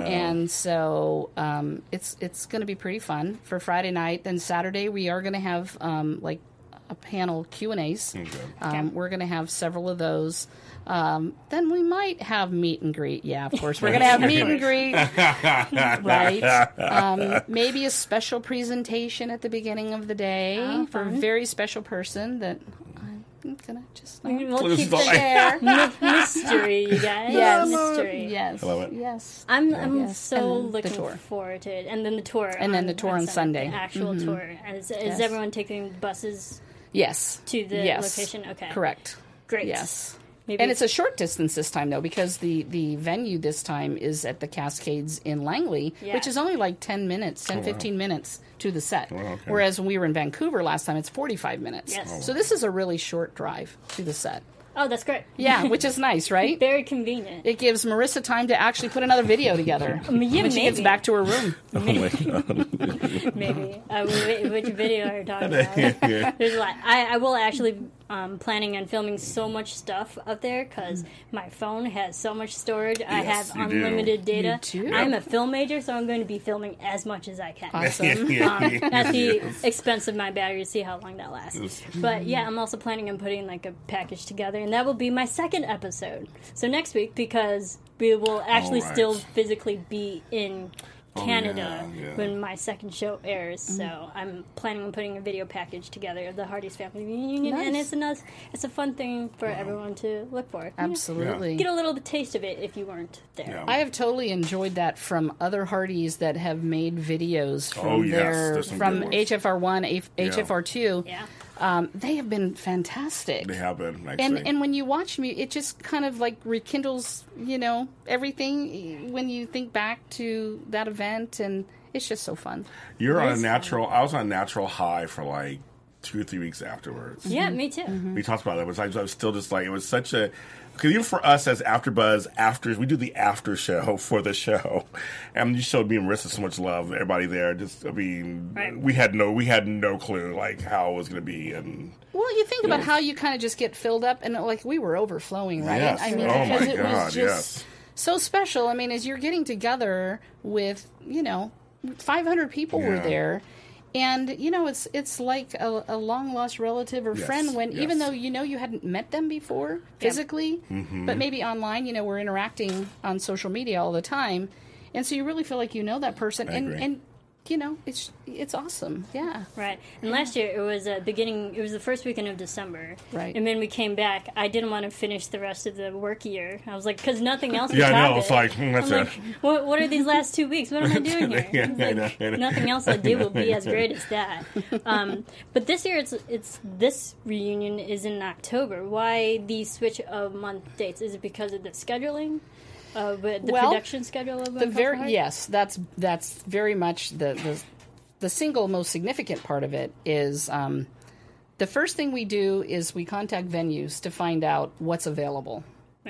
And so um, it's it's going to be pretty fun for Friday night. Then Saturday we are going to have um, like a panel Q and A's. Um, we're going to have several of those. Um, then we might have meet and greet. Yeah, of course we're going to have meet and greet. (laughs) right. Um, (laughs) maybe a special presentation at the beginning of the day Oh, for a very special person that I'm going to just not we'll This keep is all- the share. (laughs) mystery, you guys. Yes. mystery. Yes. I love it. Yes. I'm I'm Yes, so and looking tour. forward to it, and then the tour, And then the tour on Sunday. the actual Mhm. tour. Is, is Yes. everyone taking buses Yes. to the yes. location? Okay, Correct. great. Yes. Maybe And it's a short distance this time, though, because the, the venue this time is at the Cascades in Langley, Yeah. which is only like 10 minutes, 10, 15 minutes to the set. Oh, okay. Whereas when we were in Vancouver last time, it's 45 minutes. Yes. Oh. So this is a really short drive to the set. oh, that's great. Yeah, (laughs) which is nice, right? Very convenient. It gives Marissa time to actually put another video together (laughs) yeah, when she gets maybe. back to her room. (laughs) Oh my God. Maybe. Uh, which video are you talking about? There's a lot. I, I will actually um, planning on filming so much stuff up there because my phone has so much storage. I have you do. unlimited data. You do. I'm a film major, so I'm going to be filming as much as I can. Awesome. um, (laughs) at the Yes. expense of my battery to see how long that lasts. Yes. But yeah, I'm also planning on putting like a package together, and that will be my second episode. So next week, because we will actually Alright. still physically be in Oh, Canada Oh, yeah, yeah. when my second show airs. So mm. I'm planning on putting a video package together of the Hearties family reunion, and it's a nice, it's a fun thing for everyone to look for. You know, Absolutely. Get a little taste of it if you weren't there. Yeah. I have totally enjoyed that from other Hearties that have made videos oh, from Oh, yes, their from good ones. HFR one, HFR two. Yeah. Um, they have been fantastic. They have been actually. and and when you watch me, it just kind of like rekindles, you know, everything when you think back to that event, and it's just so fun. You're on a Nice. natural. I was on a natural high for like two or three weeks afterwards. Yeah, me too. We talked about that. It was, I was, I was still just like, it was such a, because even for us as AfterBuzz, after we do the after show (laughs) for the show, and you showed me and Marissa so much love. Everybody there, just I mean, Right. we had no, we had no clue like how it was going to be, and Well, you think about Yes. how you kind of just get filled up, and like we were overflowing, right? Yes. I mean, Oh, because my it God, was just yes. so special. I mean, as you're getting together with, you know, 500 people were there. And you know it's it's like a, a long lost relative or Yes, friend when even though you know you hadn't met them before physically, Mm-hmm. but maybe online you know we're interacting on social media all the time, and so you really feel like you know that person I and agree. and you know it's it's awesome yeah Right. And last year it was uh, beginning. It was the first weekend of December. Right. And then we came back. I didn't want to finish the rest of the work year. I was like, because nothing else. (laughs) Yeah, could I know. top It's like, hmm, that's I'm it. like, what, what are these last two weeks? What am I (laughs) doing here? Yeah, It's I like, know, I know. Nothing else I do will be (laughs) as great as that. Um, but this year, it's it's this reunion is in October. Why the switch of month dates? Is it because of the scheduling? Uh, but the Well, production schedule of the Uncle very Hart? yes that's that's very much the the, the single most significant part of it is um, the first thing we do is we contact venues to find out what's available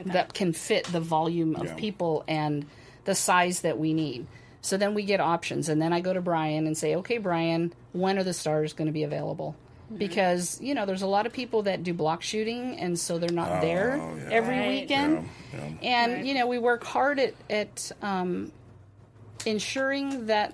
that can fit the volume of Yeah. people and the size that we need so then we get options and then i go to brian and say okay brian when are the stars going to be available Mm-hmm. because you know there's a lot of people that do block shooting and so they're not there Oh, yeah. every Right. weekend Yeah, yeah. and Right. you know we work hard at at um, ensuring that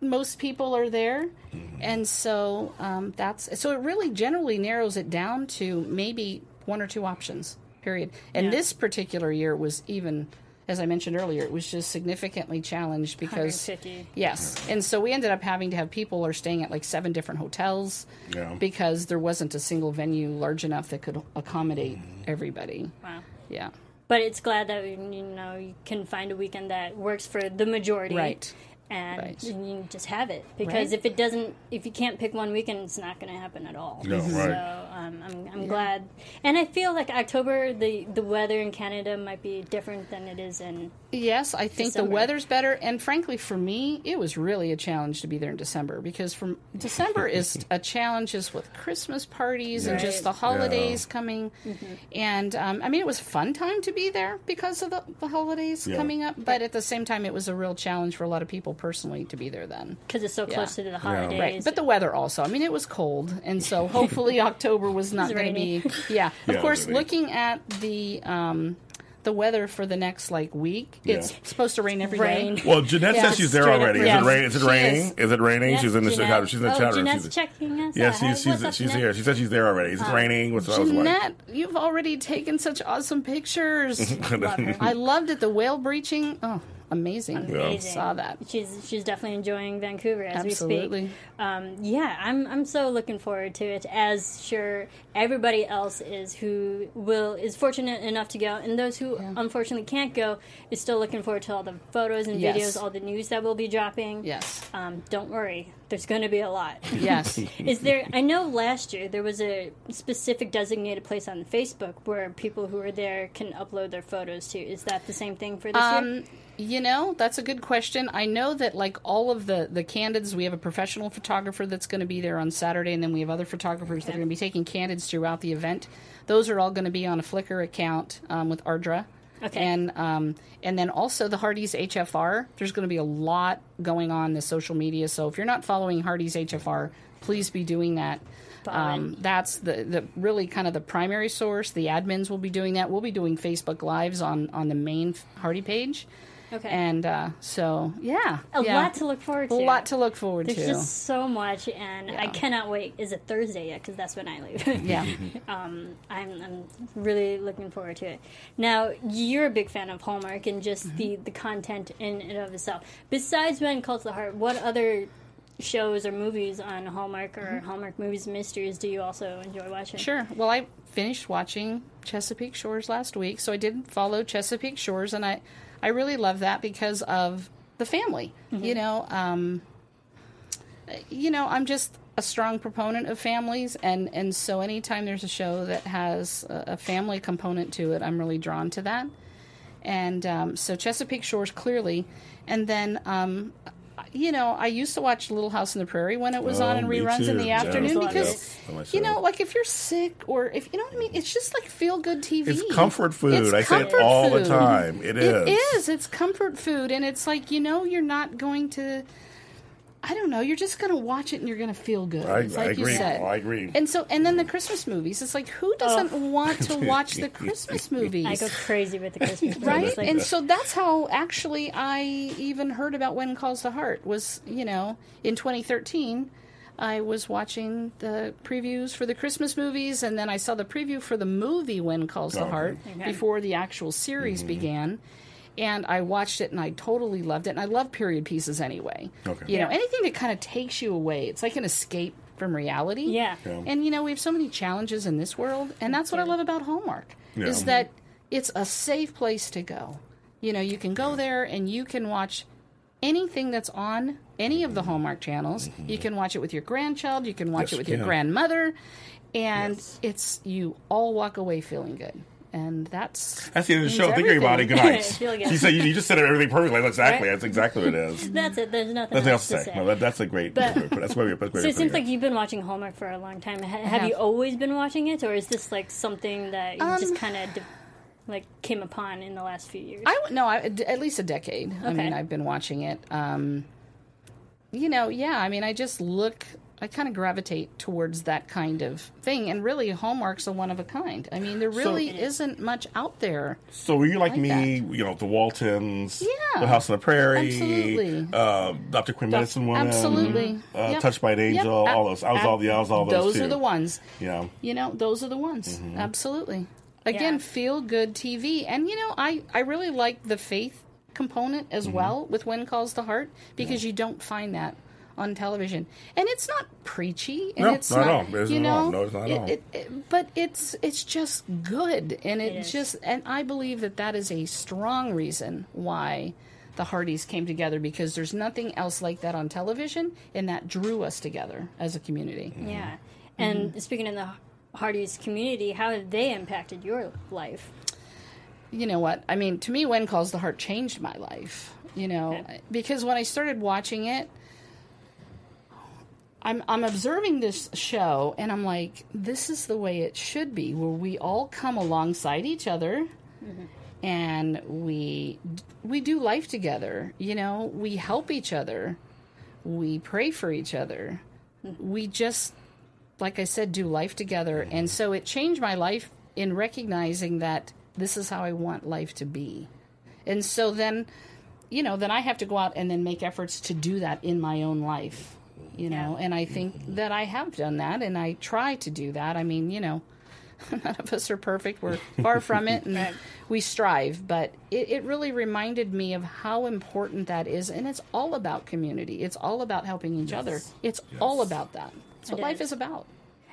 most people are there, Mm-hmm. and so um, that's so it really generally narrows it down to maybe one or two options. Period. And Yeah. this particular year was even, as I mentioned earlier, it was just significantly challenged because yes, and so we ended up having to have people are staying at like seven different hotels Yeah. because there wasn't a single venue large enough that could accommodate Mm-hmm. everybody. Wow. Yeah. But it's glad that you know you can find a weekend that works for the majority, Right. And Right. you just have it because Right. if it doesn't, if you can't pick one weekend, it's not going to happen at all. No, right. So um, I'm, I'm glad, and I feel like October the the weather in Canada might be different than it is in. Yes, I think December. the weather's better, and frankly, for me, it was really a challenge to be there in December because from December (laughs) is a challenge just with Christmas parties and just the holidays coming, and um, I mean, it was a fun time to be there because of the, the holidays Yeah. coming up, but at the same time, it was a real challenge for a lot of people personally to be there then. Because it's so Yeah. close to the holidays, Right, but the weather also. I mean, it was cold, and so (laughs) hopefully October was not going to be. (laughs) Yeah, Yeah, of course. it was rainy. Looking at the um, the weather for the next like week, it's supposed to rain every day. Rain. Well, Jeanette Yeah, says she's there already. Is yes. it rain? Is it She raining? is. Is. it raining? Yes, she's in the Jeanette- chat. She's in the oh, chat room. Jeanette's She's, checking us. yeah, she's she's, up, she's here. She said she's there already. Is it raining? What's that was like? Jeanette, you've already taken such awesome pictures. (laughs) Love. I loved it. The whale breaching. Oh, amazing. Amazing. Saw that. She's she's definitely enjoying Vancouver as Absolutely. we speak. Um, yeah, I'm I'm so looking forward to it. As sure everybody else is who will is fortunate enough to go, and those who unfortunately can't go is still looking forward to all the photos and Yes. videos, all the news that will be dropping. Yes. Um, don't worry, there's going to be a lot. (laughs) Yes. (laughs) Is there? I know last year there was a specific designated place on Facebook where people who are there can upload their photos to. Is that the same thing for this year? You know, that's a good question. I know that like all of the the candids, we have a professional photographer that's going to be there on Saturday, and then we have other photographers that are going to be taking candids throughout the event. Those are all going to be on a Flickr account um, with Ardra. Okay. And um, and then also the Hearties HFR. There's going to be a lot going on in the social media. So if you're not following Hearties HFR, please be doing that. Um, that's the, the really kind of the primary source. The admins will be doing that. We'll be doing Facebook lives on on the main Heartie page. Okay. And uh, so yeah, a yeah. lot to look forward to. a lot to look forward There's to. just so much, and I cannot wait. Is it Thursday yet? Because that's when I leave. (laughs) yeah. (laughs) um, I'm, I'm really looking forward to it. Now, you're a big fan of Hallmark and just Mm-hmm. the, the content in and of itself. Besides When Calls the Heart, what other shows or movies on Hallmark or Hallmark Movies Mysteries do you also enjoy watching? Mm-hmm. Sure. Well, I finished watching Chesapeake Shores last week, so I did follow Chesapeake Shores, and I, I really love that because of the family. You know, um, you know, I'm just a strong proponent of families, and and so anytime there's a show that has a, a family component to it, I'm really drawn to that. And um, so Chesapeake Shores clearly, and then um, you know, I used to watch Little House on the Prairie when it was Oh, on in me reruns in the Yeah. afternoon Yeah. because Yeah. You know, like if you're sick or if you know what I mean, it's just like feel good TV. It's comfort food. It's I say it comfort all the time. It is. It is. It's comfort food, and it's like you know, you're not going to. I don't know. You're just going to watch it and you're going to feel good. I- It's like I you said. Oh, I agree. And so, and then the Christmas movies. It's like who oh. doesn't want to (laughs) watch the Christmas movies? I go crazy with the Christmas (laughs) movies. right Like, and so that's how actually i even heard about when calls the heart was you know in 2013 i was watching the previews for the christmas movies and then i saw the preview for the movie when calls the Okay. heart before the actual series mm-hmm. began and I watched it and I totally loved it. And I love period pieces anyway. Okay. You know, anything that kind of takes you away. It's like an escape from reality. Yeah. Yeah. And you know, we have so many challenges in this world, and that's what I love about Hallmark is that it's a safe place to go. You know, you can go there and you can watch anything that's on any of the Hallmark channels. You can watch it with your grandchild, you can watch Mm-hmm. Yes, it with you your grandmother, and Yes. it's you all walk away feeling good. And that's That's the end of the show. Thank you, everybody. everything. Good night. (laughs) Feel good. You said you, you just said everything perfectly. That's exactly. Right? That's exactly what it is. (laughs) That's it. There's nothing, Nothing else else to say. No, that, that's a great. But- that's why we. That's why So we it seems like you've been watching Hallmark for a long time. Ha- have, have. you always been watching it, or is this like something that you Um, just kind of de- like came upon in the last few years? I no, I, at least a decade. I mean, I've been watching it. Um, you know, yeah. I mean, I just look. I kind of gravitate towards that kind of thing, and really, Hallmark's a one of a kind. I mean, there really isn't much out there. So were you like, like me? You know, the Waltons, Yeah. the House on the Prairie, Absolutely. uh, Dr. Quinn Medicine Woman, Absolutely. uh, Yep. Touched by an Angel, Ab- all those. I was all, yeah, I was all those. Those too. are the ones. Yeah. You know, those are the ones. Mm-hmm. Absolutely. Again, Yeah. feel good TV, and you know, I I really like the faith component as Mm-hmm. well with When Calls the Heart because you don't find that on television, and it's not preachy, and No, it's not at not, all. It isn't you all. know, No, it's not at it- all. it- it- but it's it's just good, and it, It is. just and I believe that that is a strong reason why. The Hearties came together because there's nothing else like that on television, and that drew us together as a community. yeah. And Mm-hmm. speaking of the Hearties community, how have they impacted your life? you know what? I mean, to me, When Calls the Heart changed my life. You know, Okay. because when I started watching it, I'm I'm observing this show, and I'm like, this is the way it should be, where we all come alongside each other, and we we do life together. You know, we help each other, we pray for each other, we just like I said, do life together. And so it changed my life in recognizing that this is how I want life to be. And so then, you know, then I have to go out and then make efforts to do that in my own life, you know. And I think that I have done that and I try to do that. I mean, you know, (laughs) none of us are perfect. We're (laughs) far from it and we strive. But it, it really reminded me of how important that is. And it's all about community, it's all about helping each other. It's all about that. That's what It life is. is about.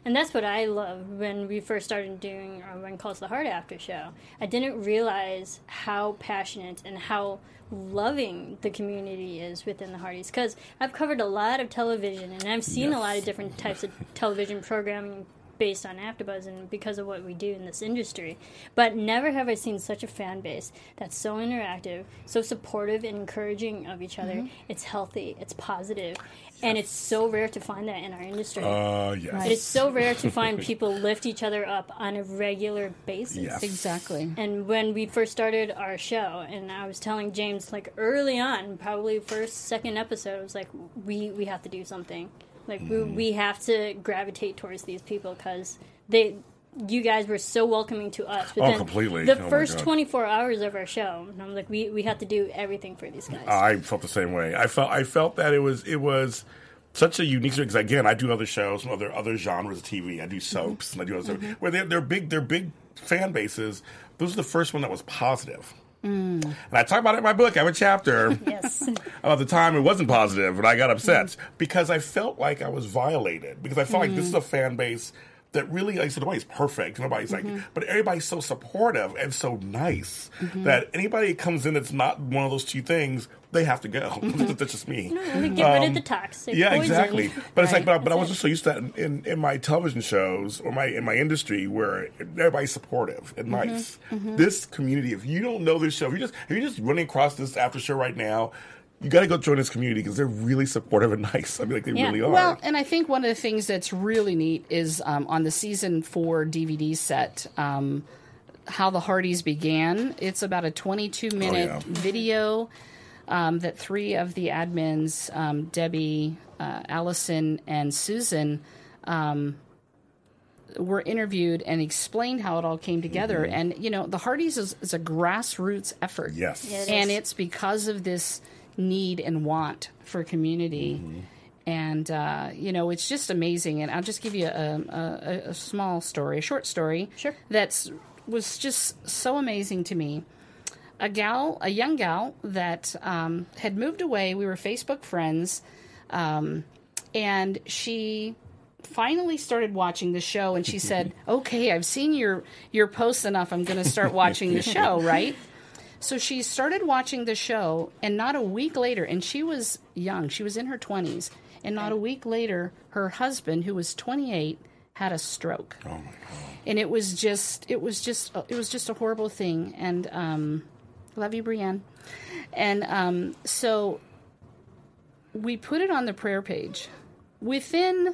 And that's what I love when we first started doing our When Calls the Heart After show. I didn't realize how passionate and how loving the community is within the Hearties because I've covered a lot of television and I've seen a lot of different types of (laughs) television programming based on AfterBuzz and because of what we do in this industry. But never have I seen such a fan base that's so interactive, so supportive and encouraging of each other. Mm-hmm. It's healthy, it's positive, and it's so rare to find that in our industry. Uh, yes. It's so rare to (laughs) find people lift each other up on a regular basis. Yes. Exactly. And when we first started our show, and I was telling James, like early on, probably first, second episode, I was like, we, we have to do something. Like, Mm-hmm. we have to gravitate towards these people because they. You guys were so welcoming to us. But Oh, completely. The Oh, first 24 hours of our show, and I'm like, we, we have to do everything for these guys. I felt the same way. I felt I felt that it was it was such a unique because again I do other shows, other other genres of TV. I do mm-hmm. soaps and I do other stuff mm-hmm. where they're they're big they're big fan bases. This was the first one that was positive. Mm. And I talk about it in my book. I have a chapter (laughs) yes. (laughs) about the time it wasn't positive and I got upset mm. because I felt like I was violated because I felt like this mm. is a fan base that really, I said, nobody's perfect. Nobody's like, but everybody's so supportive and so nice that anybody that comes in that's not one of those two things, they have to go. (laughs) that's just me. Get rid of the toxic Um, Yeah, poison. exactly. But it's like, but, but I was just so used to that in, in, my television shows or my in my industry where everybody's supportive and Mm-hmm. nice. This community, if you don't know this show, if you just if you're just running across this after show right now, you got to go join this community because they're really supportive and (laughs) nice. I mean, like they Yeah. really are. Well, and I think one of the things that's really neat is um, on the season four DVD set, um, how the Hearties began. It's about a 22 minute yeah. video um, that three of the admins, um, Debbie, uh, Allison, and Susan, um, were interviewed and explained how it all came together. And, you know, the Hearties is, is a grassroots effort. yes. Yeah, it And is. it's because of this need and want for community. And, uh, you know, it's just amazing. And I'll just give you a, a, a small story, a short story. Sure. That's was just so amazing to me. A gal, a young gal that um, had moved away. We were Facebook friends. Um, and she finally started watching the show and she said, (laughs) "Okay, I've seen your your posts enough. I'm going to start watching the show, (laughs) right?" So she started watching the show and not a week later and she was young. She was in her 20s and not a week later her husband who was 28 had a stroke. oh my god. And it was just it was just it was just a horrible thing and um love you Brienne. And um so we put it on the prayer page. Within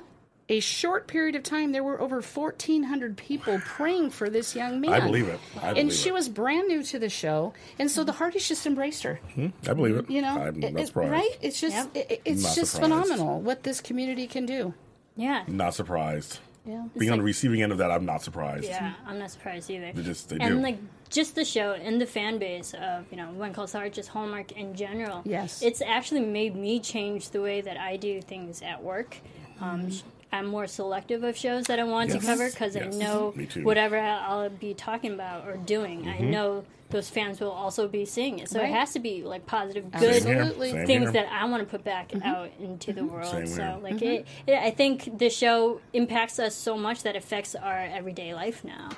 a short period of time, there were over 1,400 people praying for this young man. I believe it. I and believe she it. was brand new to the show, and so the Hearties just embraced her. I believe it. You know, I'm It- not it- surprised. right? It's just, Yep. it- it's Not just surprised. phenomenal what this community can do. Yeah. Not surprised. Yeah. Being on the receiving end of that, I'm not surprised. Yeah, I'm not surprised either. They just they and do. like just the show and the fan base of you know When Calls Heart, just Hallmark in general. Yes. it's actually made me change the way that I do things at work. Um, sh- I'm more selective of shows that I want Yes. to cover because Yes. I know whatever I'll be talking about or doing, I mm-hmm. know those fans will also be seeing it. So Right. it has to be like positive, good. Absolutely. Things that I want to put back mm-hmm. out into the mm-hmm. world. Same so here. like it, it, I think the show impacts us so much that affects our everyday life now.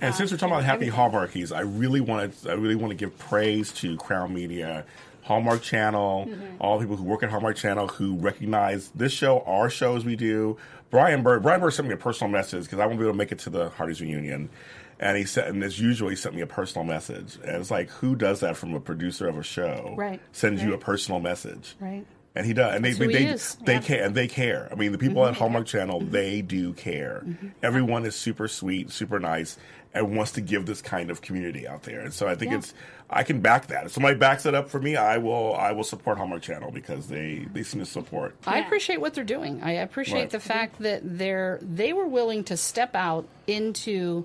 And since we're talking um, about happy Hallmarkies, I really want to I really want to give praise to Crown Media, Hallmark Channel, all the people who work at Hallmark Channel who recognize this show, our shows we do. Brian Bird, Brian Bird sent me a personal message because I won't be able to make it to the Hearties reunion. And he said, and as usual, he sent me a personal message. And it's like, who does that from a producer of a show? Right. Sends you a personal message. Right. And he does, and they they he they, they Yeah. care, and they care. I mean, the people at Hallmark Channel, they do care. Mm-hmm. Everyone is super sweet, super nice, and wants to give this kind of community out there. And so I think Yeah. it's I can back that. If somebody backs it up for me, I will I will support Hallmark Channel because they they seem to support. I Yeah. appreciate what they're doing. I appreciate Right. the fact that they're they were willing to step out into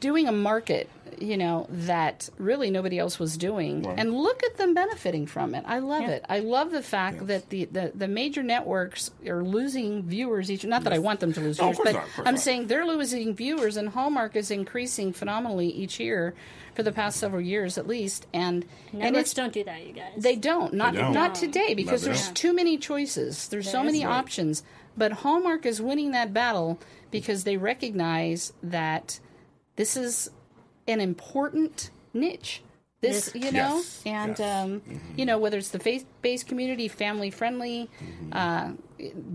doing a market, you know, that really nobody else was doing. And look at them benefiting from it. I love Yeah. it. I love the fact that the, the, the major networks are losing viewers each not that I want them to lose No, viewers, but not, I'm not. saying they're losing viewers and Hallmark is increasing phenomenally each year for the past several years at least. And and Networks it's don't do that, you guys. they don't. Not They don't. not today because they there's don't. too many choices. There's so many. Right. options. But Hallmark is winning that battle because they recognize that this is an important niche. This, you know, Yes. and Yes. um, you know whether it's the faith-based community, family friendly, uh,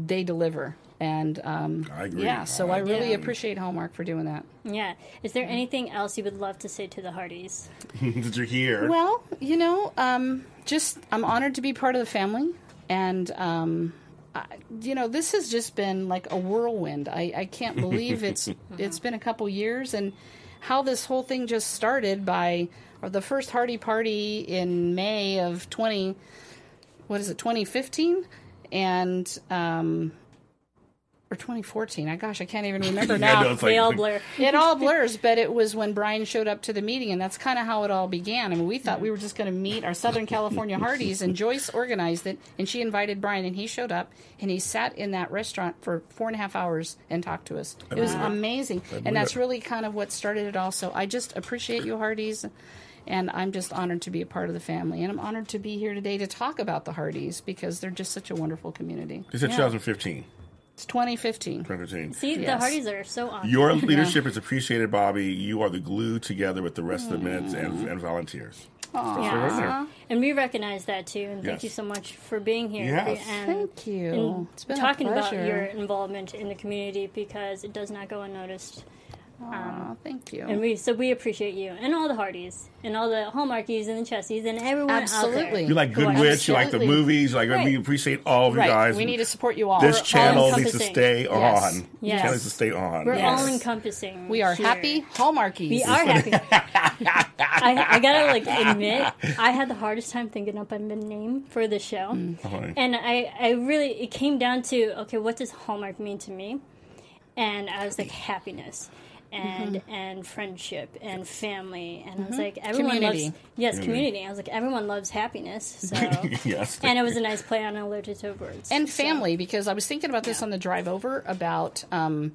they deliver. And um, I agree. yeah, so I, I really agree. appreciate Hallmark for doing that. Yeah. Is there anything else you would love to say to the Hearties? (laughs) that you're here. Well, you know, um, just I'm honored to be part of the family, and um, I, you know, this has just been like a whirlwind. I, I can't believe it's (laughs) it's been a couple years, and how this whole thing just started by the first Heartie party in May of twenty, what is it, 2015, and um, or 2014. I gosh, I can't even (laughs) remember Yeah, now. no, they like- all blur. It all blurs, but it was when Brian showed up to the meeting, and that's kind of how it all began. I mean, we thought we were just going to meet our Southern California Hearties, and Joyce organized it, and she invited Brian, and he showed up, and he sat in that restaurant for four and a half hours and talked to us. It was amazing, and that's really kind of what started it all. So I just appreciate you, Hearties. And I'm just honored to be a part of the family. And I'm honored to be here today to talk about the Hearties because they're just such a wonderful community. It's said 2015, It's 2015. 2015. See, the Yes. Hearties are so awesome. Your leadership is appreciated, Bobbi. You are the glue together with the rest of the minutes and, mm-hmm. and volunteers. Yeah. And we recognize that too. And thank you so much for being here. Yes. And, Thank you. and It's been a talking about your involvement in the community because it does not go unnoticed. Aw, thank you. And we so we appreciate you and all the Hearties and all the Hallmarkies and the Chessies and everyone out Absolutely. You like Good Watch Witch, you like the Absolutely. movies, like Right. we appreciate all of you right. guys. We need to support you all. this We're channel needs to all-encompassing. stay Yes. on. This channel needs to stay on. We're Yes. all encompassing. we are here. happy Hallmarkies. We are happy. (laughs) I, I gotta like admit, I had the hardest time thinking up a name for the show, Uh-huh. and I, I really it came down to okay, what does Hallmark mean to me? And I was like happiness. And Mm-hmm. and friendship and family and I was like everyone Community. loves yes community I was like everyone loves happiness so (laughs) yes. and it was a nice play on alliterative words and So- family because I was thinking about this on the drive over about um,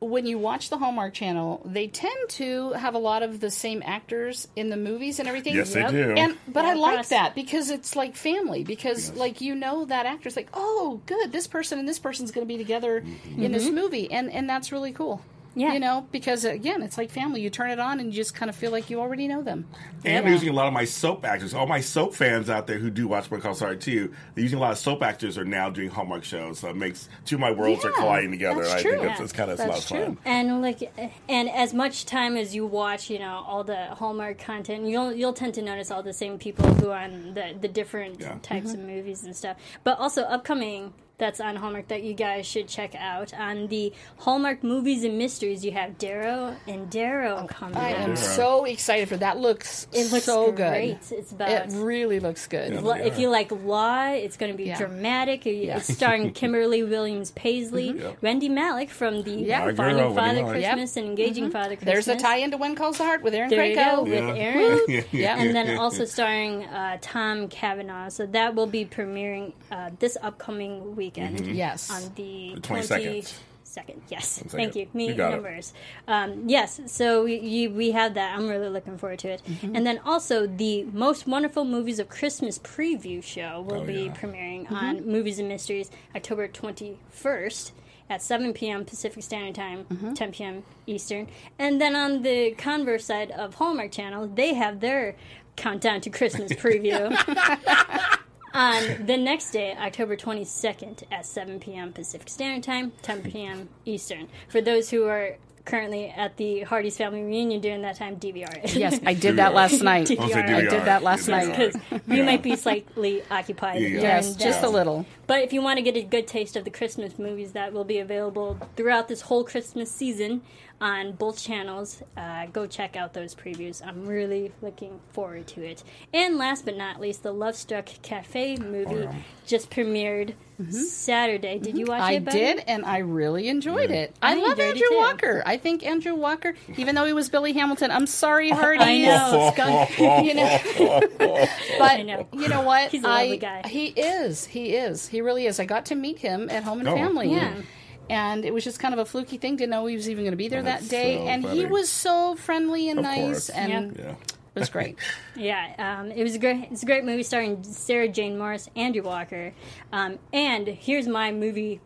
when you watch the Hallmark Channel, they tend to have a lot of the same actors in the movies and everything. Yes, they do. And but Yeah, I like across- that because it's like family because like you know that actor's like oh good this person and this person's going to be together in this movie and and that's really cool. Yeah. You know, because again, it's like family. You turn it on and you just kind of feel like you already know them. And they're using a lot of my soap actors. All my soap fans out there who do watch Better Call Saul too, they're using a lot of soap actors are now doing Hallmark shows. So it makes two of my worlds are colliding together. that's I true. think it's, Yeah. it's kind of a lot of fun. and like and as much time as you watch you know all the hallmark content you'll you'll tend to notice all the same people who are on the the different Yeah. types of mm-hmm. movies and stuff but also upcoming that's on Hallmark that you guys should check out. On the Hallmark movies and mysteries, you have Darrow and Darrow coming. I out. am so excited for that. Looks It looks so great. good. It's about It really looks good. Lo- If you like law, it's going to be Yeah. dramatic. It's starring (laughs) Kimberly Williams Paisley, Yep. Wendy Malick from the Yeah. Finding girl, Father Malick. Christmas and Engaging Father Christmas. There's a tie into When Calls the Heart with Erin There you go with Yeah. Erin. (laughs) Yeah, Yeah. and then (laughs) also starring uh, Tom Cavanagh. So that will be premiering uh, this upcoming weekend Yes. on the The 22nd. 22nd. Yes, 22nd. thank you. Me You got numbers. Um, yes, so we, you, we have that. I'm really looking forward to it. Mm-hmm. And then also the Most Wonderful Movies of Christmas preview show will Oh, be yeah. premiering on Movies and Mysteries October 21st at 7 p.m. Pacific Standard Time, Mm-hmm. 10 p.m. Eastern. And then on the Converse side of Hallmark Channel, they have their countdown to Christmas preview (laughs) (laughs) on the next day, October 22nd at 7 p.m. Pacific Standard Time, 10 p.m. Eastern. For those who are currently at the Hearties family reunion during that time, DVR it. Yes, I did that last (laughs) night. DVR. I did that last night. Because you might be slightly occupied Yeah. Yes, just a little. But if you want to get a good taste of the Christmas movies that will be available throughout this whole Christmas season on both channels, uh, go check out those previews. I'm really looking forward to it. And last but not least, the Love Struck Cafe movie Oh, yeah. just premiered Saturday. Did you watch I it? Buddy? did, and I really enjoyed it. I, I love Andrew too. Walker. I think Andrew Walker, even though he was Billy Hamilton, I'm sorry, Hardy. I know. Skunk. (laughs) you know, (laughs) but I know. you know what? He's a lovely I- guy. He is. He is. He really is. I got to meet him at Home and Oh. Family. Yeah. And it was just kind of a fluky thing. Didn't know he was even going to be there that day. so and he was so friendly and Of nice, course. and Yeah. it was great. (laughs) Yeah, um, it was a great. It's a great movie starring Sarah Jane Morris, Andrew Walker, um, and here's my movie,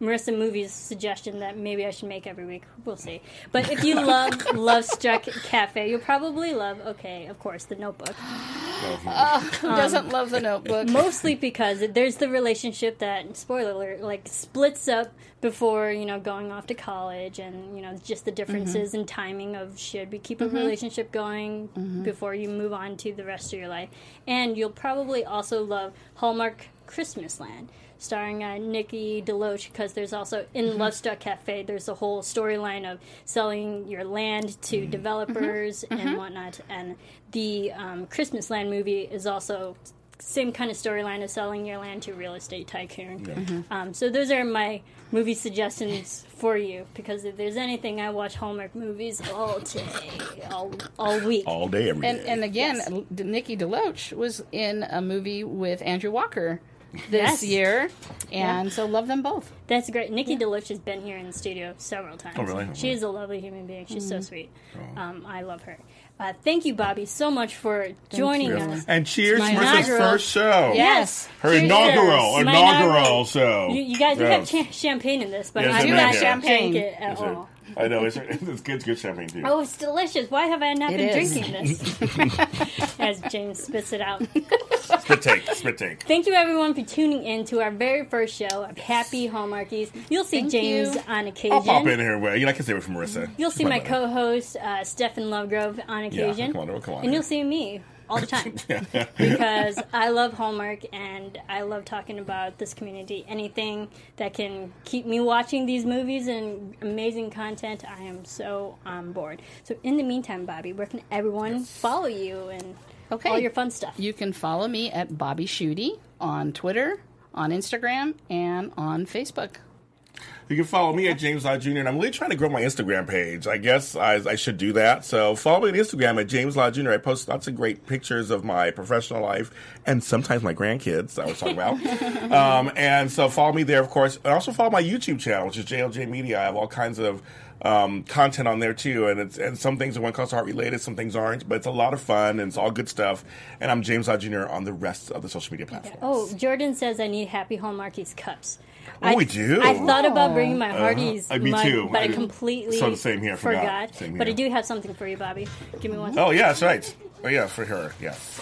Marissa movies suggestion that maybe I should make every week. We'll see. But if you (laughs) oh love Love Struck Cafe, you'll probably love. Okay, of course, The Notebook. Who doesn't um, love the Notebook? Mostly because there's the relationship that spoiler alert like splits up before you know going off to college and you know just the differences mm-hmm. in timing of should we keep a mm-hmm. relationship going mm-hmm. before you move on to the rest of your life and you'll probably also love Hallmark Christmas Land starring uh, Nikki Deloach because there's also in Love Struck Cafe there's a whole storyline of selling your land to developers and whatnot and the um, Christmas Land movie is also same kind of storyline of selling your land to a real estate tycoon. Um, so those are my movie suggestions for you because if there's anything I watch Hallmark movies all day, all all week. All day, every day. And and again, Yes. Nikki DeLoach was in a movie with Andrew Walker this Yes. year, and so love them both. That's great. Nikki DeLoach has been here in the studio several times. Oh, really? She is a lovely human being. She's Mm-hmm. so sweet. Oh. Um, I love her. Uh, thank you, Bobbi, so much for joining you. us. and cheers, my Marissa's inaugural- first show. Yes. Her Cheers. inaugural, My inaugural show. You, you guys, we have cha- champagne in this, but Yes, I I do do not champagne. drink it at Yes, sir. all. I know it's, it's good, good champagne too. Oh, it's delicious. Why have I not It been is. drinking this? (laughs) As James spits it out. (laughs) spit take, spit take. Thank you, everyone, for tuning in to our very first show of Happy Hallmarkies. You'll see Thank James you. on I'll occasion. pop in here. Well, you know, I can say it from Marissa. You'll see She's my buddy. co-host uh, Stefan Lovegrove on occasion, come on, come on. and you'll see me all the (laughs) time because I love Hallmark and I love talking about this community. Anything that can keep me watching these movies and amazing content, I am so on board. So, in the meantime, Bobbi, where can everyone follow you and Okay. all your fun stuff? You can follow me at Bobbi Shooty on Twitter, on Instagram, and on Facebook. You can follow me at James Lott Jr. and I'm really trying to grow my Instagram page. I guess I, I should do that. So follow me on Instagram at James Lott Jr. I post lots of great pictures of my professional life and sometimes my grandkids I was talking about. (laughs) um, and so follow me there, of course. And also follow my YouTube channel, which is JLJ Media. I have all kinds of um, content on there too, and it's and some things are When Calls Heart related, some things aren't, but it's a lot of fun and it's all good stuff. And I'm James Lott Jr. on the rest of the social media platforms. Oh, Jordan says I need Happy Hallmarkies cups. Oh, I, we do? I thought about bringing my Hearties Uh, me mug, too. but I, I- completely so the same here, forgot. Same But I do have something for you, Bobbi. Give me one. Oh yeah, that's right. Oh yeah, for her. Yes.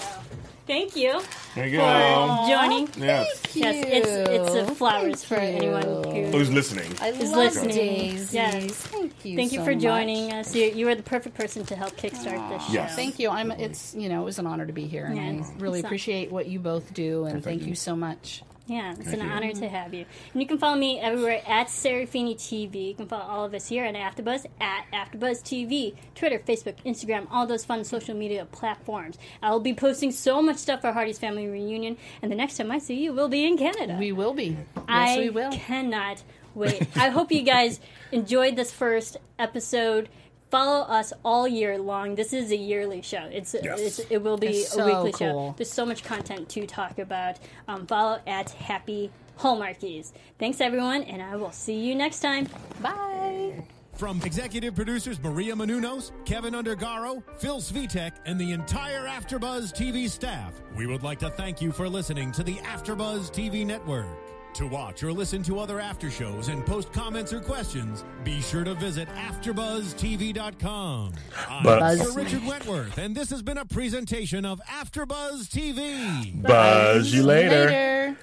Thank you There you for go. joining. Yes. Yes, it's it's uh, flowers for anyone who Who's listening? is love listening. daisies. Yes. Thank you. Thank you so for much. joining us. You, you are the perfect person to help kickstart this show. Yes. Thank you. I'm. It's you know it was an honor to be here, and Yeah, I it's- really it's not- appreciate what you both do, and thank you. you so much. Yeah, it's Thank an you. honor to have you. And you can follow me everywhere at Serafini TV. You can follow all of us here at AfterBuzz at AfterBuzz TV, Twitter, Facebook, Instagram, all those fun social media platforms. I will be posting so much stuff for Hearties Family Reunion, and the next time I see you, we'll be in Canada. We will be. Yes, I we will. cannot wait. I hope you guys (laughs) enjoyed this first episode. Follow us all year long. This is a yearly show. It's, Yes. it's it will be It's a so weekly show. There's so much content to talk about. Um, follow at Happy Hallmarkies. Thanks everyone, and I will see you next time. Bye. From executive producers Maria Menounos, Keven Undergaro, Phil Svitek, and the entire AfterBuzz TV staff, we would like to thank you for listening to the AfterBuzz TV network. To watch or listen to other after shows and post comments or questions, be sure to visit AfterBuzzTV.com. I'm Buzz. Sir Richard Wentworth, and this has been a presentation of AfterBuzz TV. Buzz you later. Later.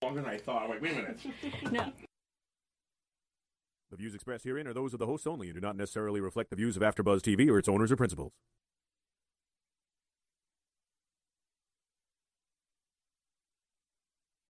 Longer than I thought. I'm wait a minute. (laughs) No. The views expressed herein are those of the hosts only and do not necessarily reflect the views of AfterBuzz TV or its owners or principals.